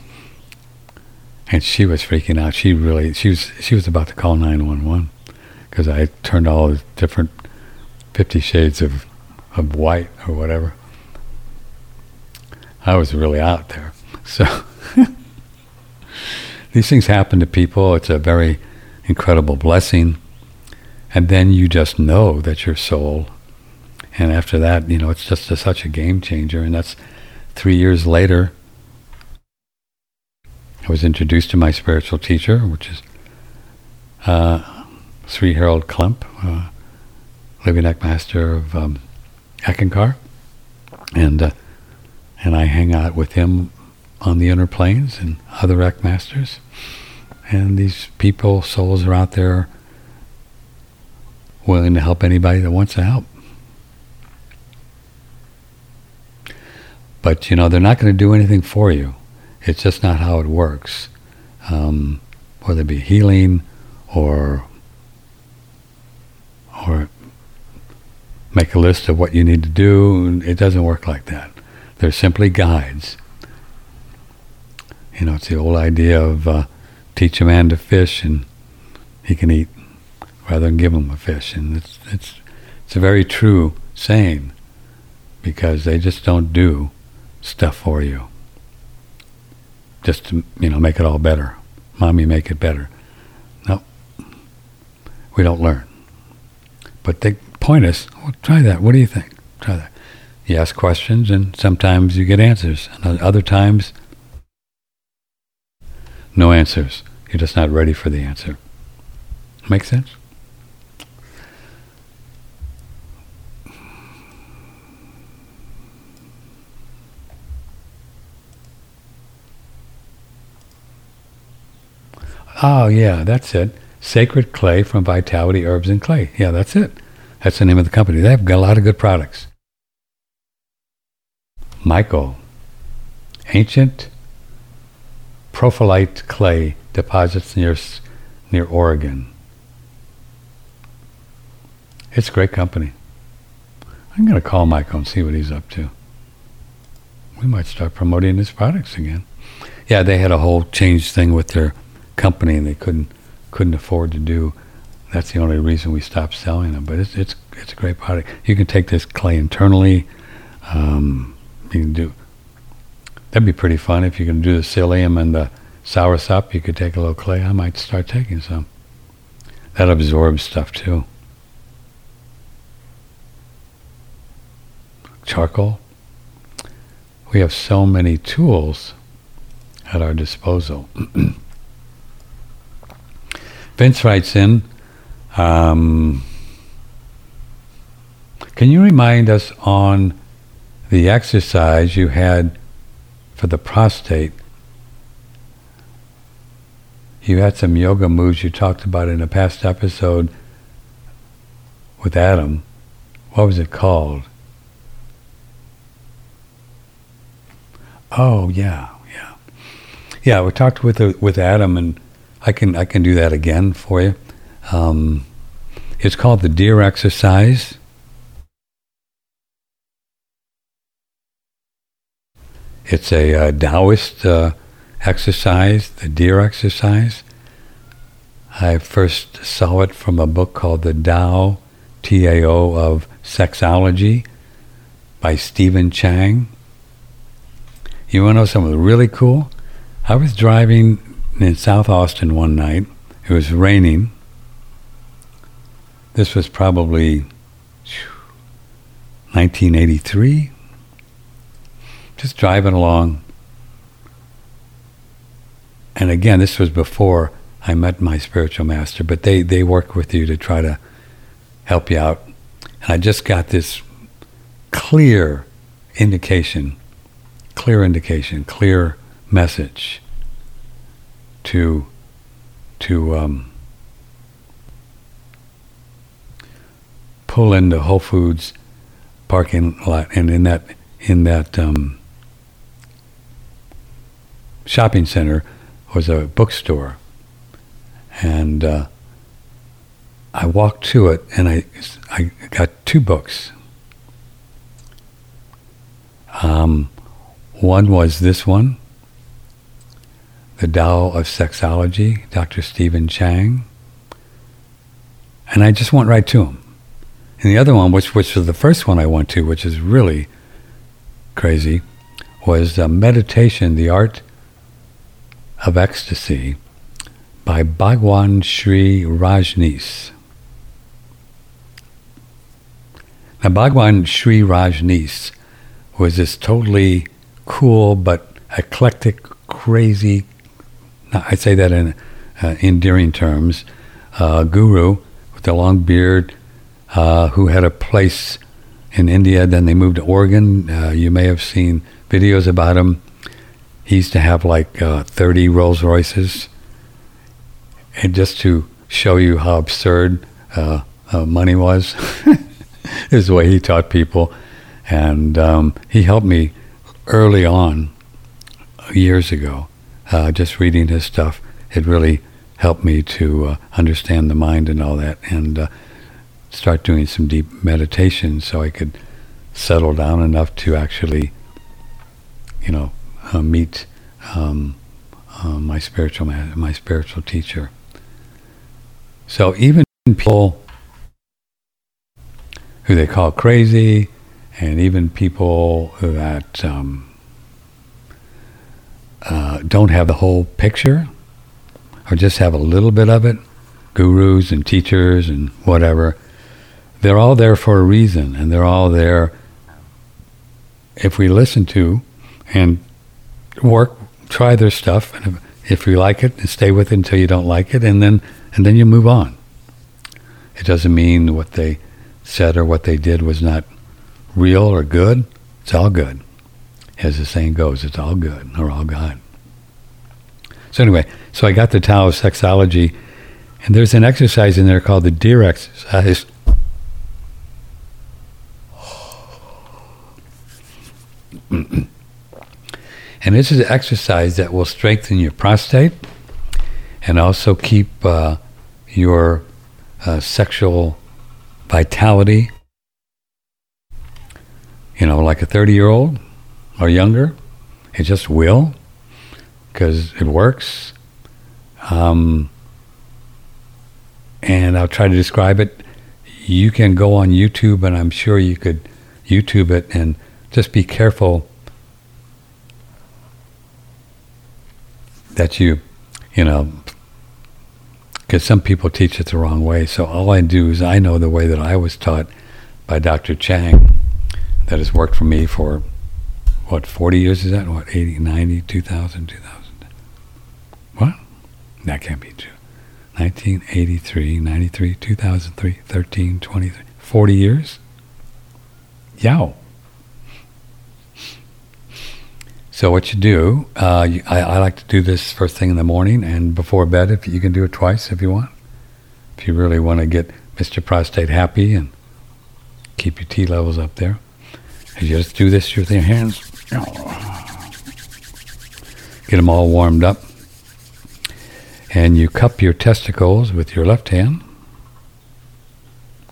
and she was freaking out. She really she was she was about to call nine one one because I turned all the different Fifty Shades of of white or whatever. I was really out there. So these things happen to people. It's a very incredible blessing. And then you just know that your soul. And after that, you know, it's just a, such a game changer. And that's three years later. I was introduced to my spiritual teacher, which is uh, Sri Harold Klemp, uh, living master of um, Eckankar. And, uh, and I hang out with him on the inner planes and other Ek masters. And these people, souls are out there willing to help anybody that wants to help. But, you know, they're not going to do anything for you. It's just not how it works. Um, whether it be healing or or make a list of what you need to do. It doesn't work like that. They're simply guides. You know, it's the old idea of uh, teach a man to fish and he can eat rather than give him a fish. And it's, it's, it's a very true saying because they just don't do stuff for you just to, you know, make it all better. Mommy, make it better. No, we don't learn. But they point us, well, try that. What do you think? Try that. You ask questions, and sometimes you get answers. And other times, no answers. You're just not ready for the answer. Make sense? Oh, yeah, that's it. Sacred Clay from Vitality Herbs and Clay. Yeah, that's it. That's the name of the company. They've got a lot of good products. Michael, ancient pyrophyllite clay deposits near near Oregon. It's a great company. I'm going to call Michael and see what he's up to. We might start promoting his products again. Yeah, they had a whole change thing with their company, and they couldn't couldn't afford to do. That's the only reason we stopped selling them. But it's it's it's a great product. You can take this clay internally. Um, you can do. That'd be pretty fun if you can do the psyllium and the soursop. You could take a little clay. I might start taking some. That absorbs stuff too. Charcoal. We have so many tools at our disposal. Vince writes in, um, can you remind us on the exercise you had for the prostate? You had some yoga moves you talked about in a past episode with Adam. What was it called? Oh yeah, yeah, yeah. We talked with uh, with Adam, and I can I can do that again for you. Um, it's called the deer exercise. It's a uh, Taoist uh, exercise, the deer exercise. I first saw it from a book called The Tao, T-A-O, of Sexology by Stephen Chang. You want to know something really cool? I was driving in South Austin one night. It was raining. This was probably 1983. Just driving along. And again, this was before I met my spiritual master, but they, they work with you to try to help you out. And I just got this clear indication, clear indication, clear message to to um, pull into Whole Foods parking lot, and in that in that um, shopping center was a bookstore, and uh, I walked to it, and I I got two books. Um, one was this one, The Tao of Sexology, Dr. Stephen Chang. And I just went right to him. And the other one, which, which was the first one I went to, which is really crazy, was uh, Meditation, the Art of Ecstasy by Bhagwan Shree Rajneesh. Now, Bhagwan Shree Rajneesh was this totally cool but eclectic, crazy, I say that in uh, endearing terms, uh, guru with a long beard uh, who had a place in India. Then they moved to Oregon. Uh, you may have seen videos about him. He used to have like uh, 30 Rolls Royces. And just to show you how absurd uh, money was, is the way he taught people. And um, he helped me early on, years ago, uh, just reading his stuff. It really helped me to uh, understand the mind and all that, and uh, start doing some deep meditation so I could settle down enough to actually, you know, uh, meet um, uh, my spiritual my spiritual teacher. So even people who they call crazy, and even people that um, uh, don't have the whole picture or just have a little bit of it, gurus and teachers and whatever, they're all there for a reason, and they're all there if we listen to and work, try their stuff, and if, if you like it, and stay with it until you don't like it, and then and then you move on. It doesn't mean what they said or what they did was not real or good, it's all good. As the saying goes, it's all good or all God. So anyway, so I got the Tao of Sexology, and there's an exercise in there called the Deer exercise. And this is an exercise that will strengthen your prostate and also keep uh, your uh, sexual vitality you know, like a 30 year old or younger. It just will because it works. Um, and I'll try to describe it. You can go on YouTube, and I'm sure you could YouTube it and just be careful that you, you know, because some people teach it the wrong way. So all I do is I know the way that I was taught by Dr. Chang that has worked for me for what 40 years is that? What 80 90 2000 2000 what? That can't be true. 1983 93 2003 13 23 40 years? Yow so what you do uh, you, I, I like to do this first thing in the morning and before bed if you can do it twice if you want if you really want to get mr prostate happy and keep your t levels up there you just do this with your hands. Get them all warmed up. And you cup your testicles with your left hand.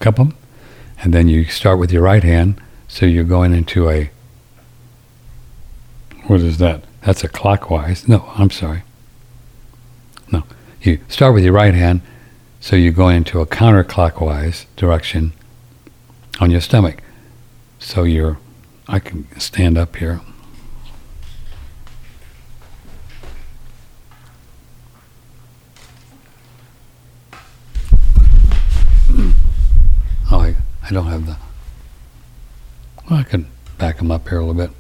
Cup them. And then you start with your right hand. So you're going into a. What is that? That's a clockwise. No, I'm sorry. No. You start with your right hand. So you go into a counterclockwise direction on your stomach. So you're I can stand up here. Oh, I, I don't have the. Well, I can back them up here a little bit.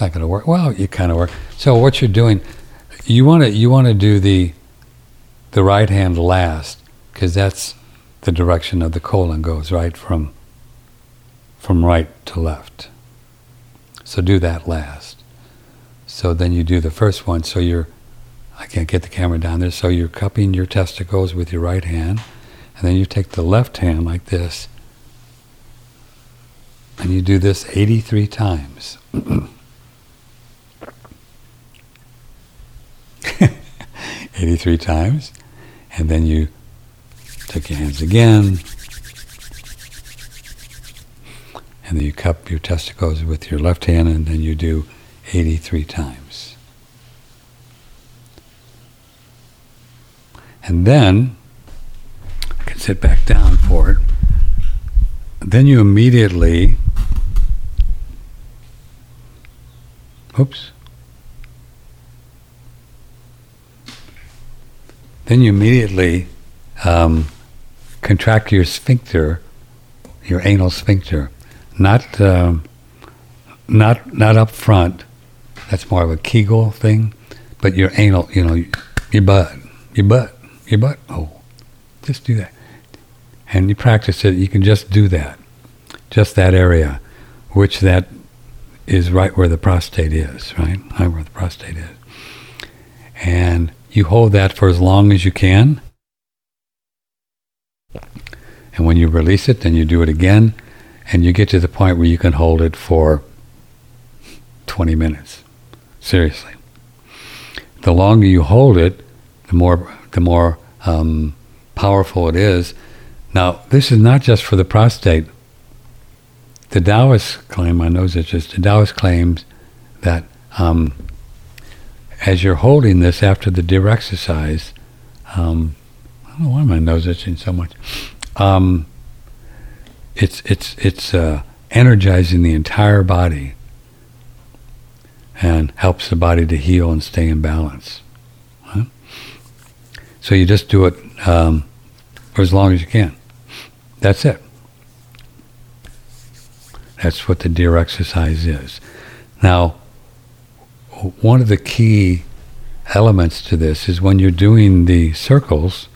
It's not going to work. Well, it kind of work. So what you're doing, you want to you want to do the the right hand last because that's the direction of the colon goes right from from right to left. So do that last. So then you do the first one. So you're, I can't get the camera down there. So you're cupping your testicles with your right hand, and then you take the left hand like this, and you do this 83 times. 83 times, and then you Take your hands again. and then you cup your testicles with your left hand, and then you do 83 times. And then, I can sit back down for it. Then you immediately, oops. Then you immediately um, contract your sphincter, your anal sphincter, not um, not not up front. That's more of a Kegel thing, but your anal, you know, your butt, your butt, your butt. Oh, just do that, and you practice it. You can just do that, just that area, which that is right where the prostate is, right, right where the prostate is, and you hold that for as long as you can. And when you release it, then you do it again, and you get to the point where you can hold it for 20 minutes. Seriously. The longer you hold it, the more the more um, powerful it is. Now, this is not just for the prostate. The Taoists claim, my nose itches, the Taoist claims that um, as you're holding this after the deer exercise, um, I don't know why my nose itching so much. Um, it's it's it's uh, energizing the entire body and helps the body to heal and stay in balance. So you just do it um, for as long as you can. That's it. That's what the deer exercise is. Now, one of the key elements to this is when you're doing the circles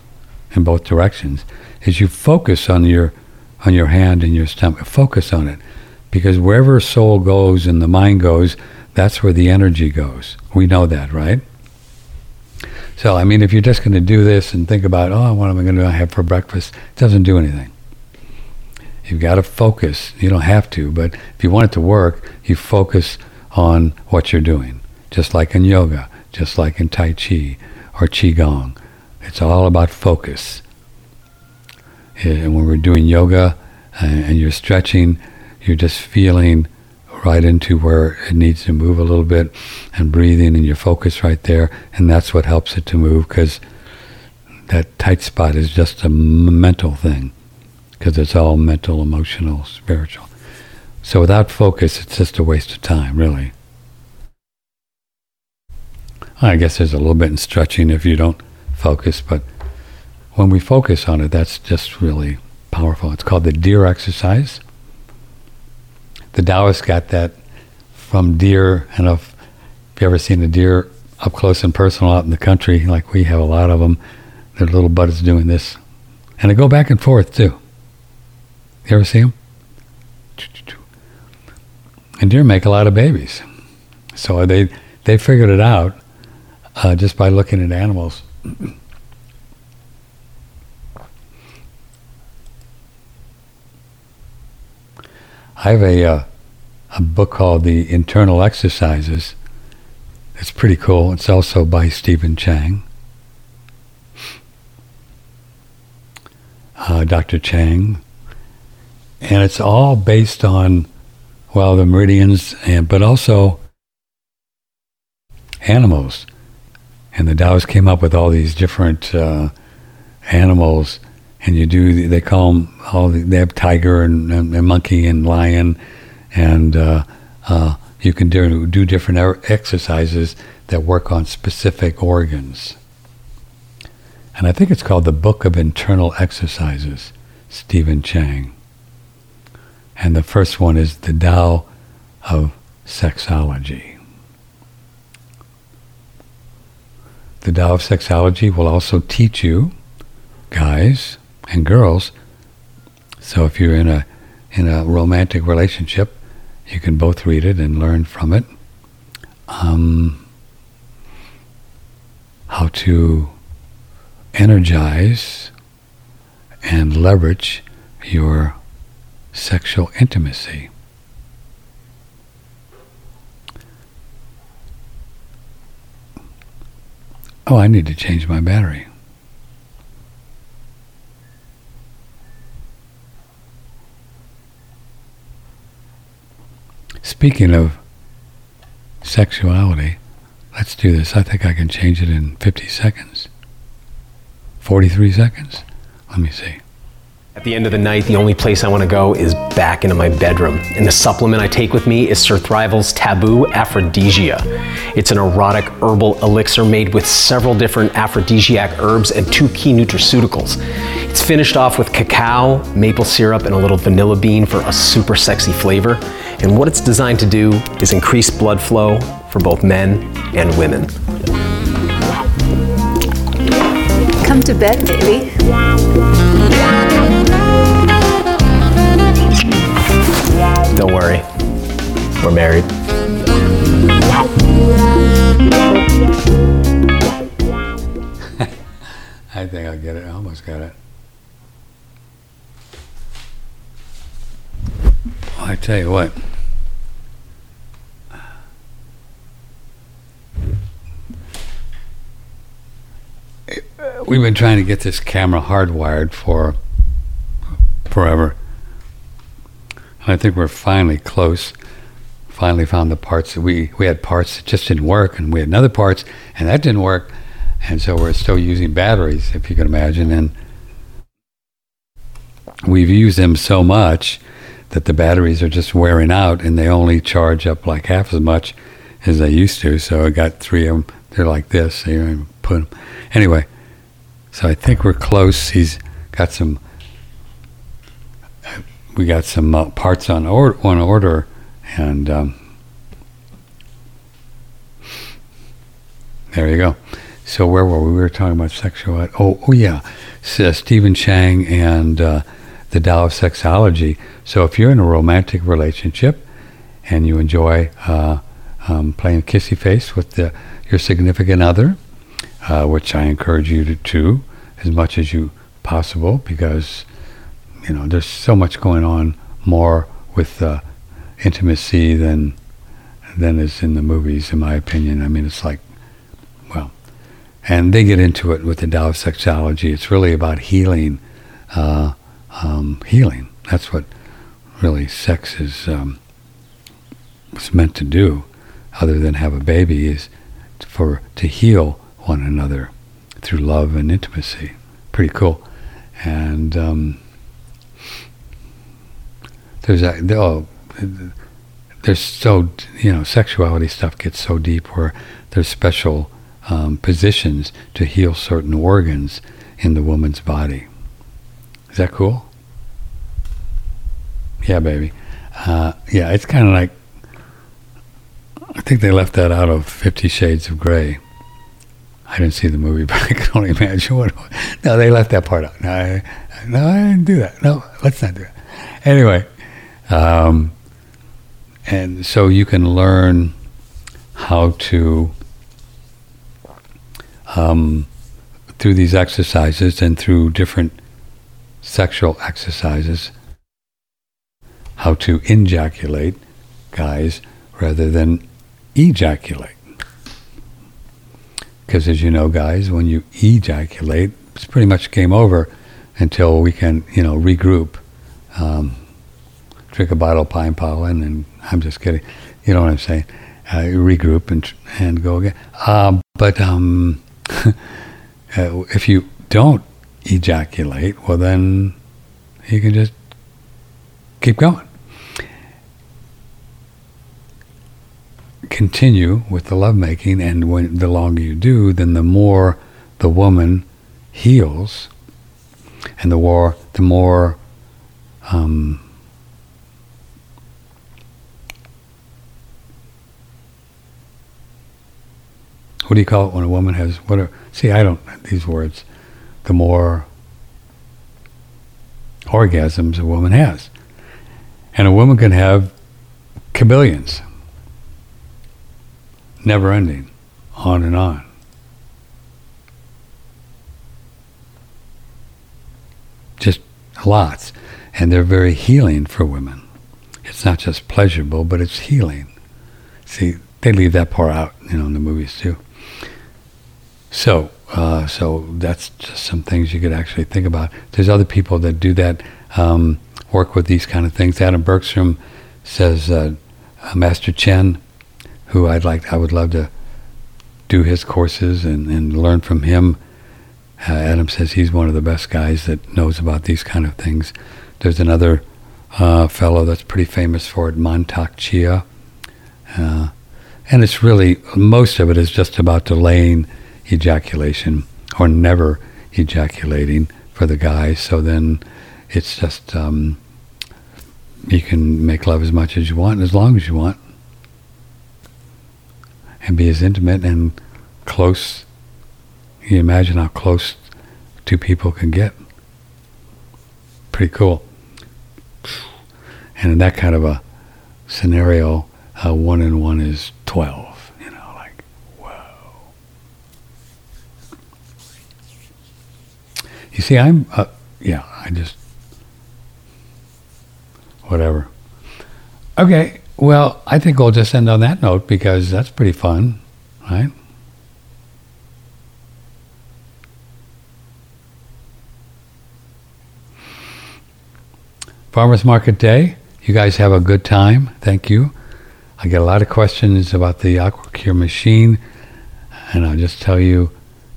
in both directions, is you focus on your on your hand and your stomach. Focus on it, because wherever soul goes and the mind goes, that's where the energy goes. We know that, right? So, I mean, if you're just going to do this and think about, oh, what am I going to have for breakfast? It doesn't do anything. You've got to focus. You don't have to, but if you want it to work, you focus on what you're doing. Just like in yoga, just like in Tai Chi or Qigong. It's all about focus. And when we're doing yoga uh, and you're stretching, you're just feeling right into where it needs to move a little bit and breathing and your focus right there. And that's what helps it to move because that tight spot is just a mental thing because it's all mental, emotional, spiritual. So without focus, it's just a waste of time, really. I guess there's a little bit in stretching if you don't focus, but when we focus on it, that's just really powerful. It's called the deer exercise the Taoists got that from deer. And if, you ever seen a deer up close and personal out in the country, like we have a lot of them, their little buddies doing this, and they go back and forth too. You ever see them? And deer make a lot of babies, so they they figured it out uh, just by looking at animals. I have a uh, a book called The Internal Exercises. It's pretty cool. It's also by Stephen Chang. Uh, Dr. Chang. And it's all based on, well, the meridians, and, but also animals. And the Taoists came up with all these different uh, animals. And you do they call them all they have tiger and, and, and monkey and lion. And uh, uh, you can do, do different er- exercises that work on specific organs. And i think it's called the book of internal exercises stephen chang. And the first one is the tao of sexology the tao of sexology will also teach you guys and girls. So if you're in a in a romantic relationship, you can both read it and learn from it. Um, how to energize and leverage your sexual intimacy. Oh, I need to change my battery. speaking of sexuality, let's do this. I think I can change it in 50 seconds. 43 seconds. Let me see. At the end of the night, the only place I want to go is back into my bedroom. And the supplement I take with me is Sir Thrival's Taboo Aphrodisia. It's an erotic herbal elixir made with several different aphrodisiac herbs and two key nutraceuticals. It's finished off with cacao, maple syrup, and a little vanilla bean for a super sexy flavor. And what it's designed to do is increase blood flow for both men and women. Come to bed, baby. Don't worry, we're married. I think I get it. I almost got it. Well, I tell you what. We've been trying to get this camera hardwired for forever. I think we're finally close. Finally found the parts that we, we had parts that just didn't work, and we had another parts, and that didn't work. And so we're still using batteries, if you can imagine. And we've used them so much that the batteries are just wearing out and they only charge up like half as much as they used to. So I got three of them. They're like this. So you put them. Anyway, so I think we're close. He's got some. We got some uh, parts on on order, and um, there you go. So where were we? We were talking about sexuality. Oh, oh yeah, so, Stephen Chang and uh, the Tao of Sexology. So if you're in a romantic relationship and you enjoy uh, um, playing kissy face with the, your significant other, uh, which I encourage you to do as much as you possible because you know there's so much going on more with uh, intimacy than than is in the movies, in my opinion. I mean, it's like well, and they get into it with the Tao of Sexology. It's really about healing, uh, um, healing. That's what really sex is um, was meant to do, other than have a baby, is for to heal one another through love and intimacy. Pretty cool. And um, there's oh, there's so you know sexuality stuff gets so deep where there's special um, positions to heal certain organs in the woman's body. Is that cool? Yeah, baby. Uh, yeah, it's kind of like I think they left that out of Fifty Shades of Grey. I didn't see the movie, but I can only imagine what. No, they left that part out. No, I, no, I didn't do that. No, let's not do it. Anyway, um, and so you can learn how to um, through these exercises and through different sexual exercises how to ejaculate guys rather than ejaculate. Because as you know, guys, when you ejaculate, it's pretty much game over until we can, you know, regroup, um, drink a bottle of pine pollen, and I'm just kidding. You know what I'm saying? Uh, regroup and and go again. Uh, but um, uh, if you don't ejaculate, well, then you can just keep going. Continue with the lovemaking, and when the longer you do, then the more the woman heals, and the more the more um, what do you call it when a woman has what are see I don't these words the more orgasms a woman has. And a woman can have cabillions never ending on and on. Just lots. And they're very healing for women. It's not just pleasurable but it's healing. See they leave that part out you know in the movies too so, uh, so that's just some things you could actually think about. There's other people that do that, um, work with these kind of things. Adam Bergstrom says uh, uh, Master Chen, who I'd like, I would love to do his courses and, and learn from him. Uh, Adam says he's one of the best guys that knows about these kind of things. There's another uh, fellow that's pretty famous for it, Mantak Chia. Uh, and it's really, most of it is just about delaying ejaculation or never ejaculating for the guy. So then it's just, um, you can make love as much as you want, as long as you want, and be as intimate and close. You imagine how close two people can get. Pretty cool. And in that kind of a scenario, uh, one and one is 12. You know, like, whoa. You see, I'm, uh, yeah, I just, whatever. Okay, well, I think we'll just end on that note because that's pretty fun, right? Farmers Market Day. You guys have a good time. Thank you. I get a lot of questions about the AquaCure machine, and I'll just tell you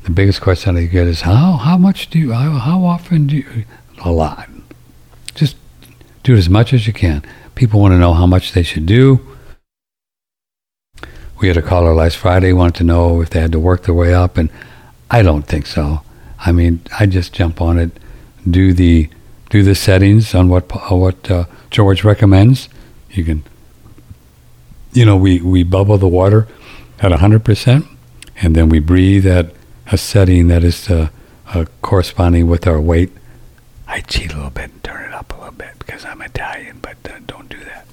the biggest question I get is how how much do you how, how often do you a lot. Just do as much as you can. People want to know how much they should do. We had a caller last Friday wanted to know if they had to work their way up, and I don't think so. I mean, I just jump on it, do the do the settings on what what uh, George recommends. You can, you know, we we bubble the water at hundred percent, and then we breathe at a setting that is uh, uh, corresponding with our weight. I cheat a little bit and turn it up a little bit because I'm Italian, but uh, don't do that.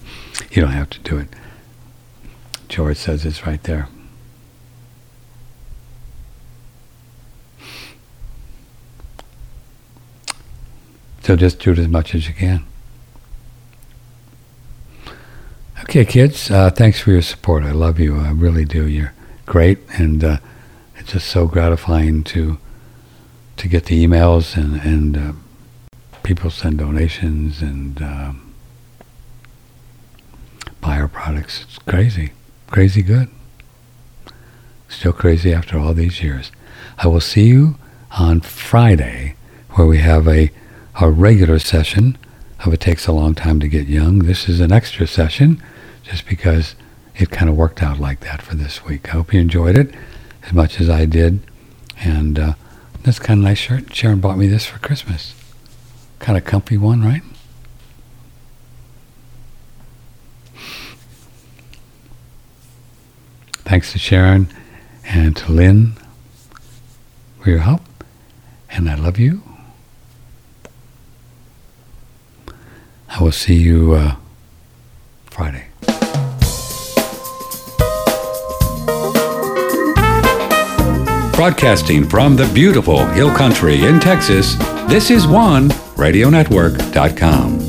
You don't have to do it. George says it's right there. So just do it as much as you can. Okay, kids, uh, thanks for your support. I love you. I really do. You're great, and uh, it's just so gratifying to to get the emails and and uh, people send donations and um, buy our products. It's crazy, crazy good. Still crazy after all these years. I will see you on Friday, where we have a a regular session of It Takes a Long Time to Get Young. This is an extra session just because it kind of worked out like that for this week. I hope you enjoyed it as much as I did. And uh, that's kind of nice shirt. Sharon bought me this for Christmas. Kind of comfy one, right? Thanks to Sharon and to Lynn for your help. And I love you. I will see you uh, Friday. Broadcasting from the beautiful Hill Country in Texas, this is one radionetwork.com.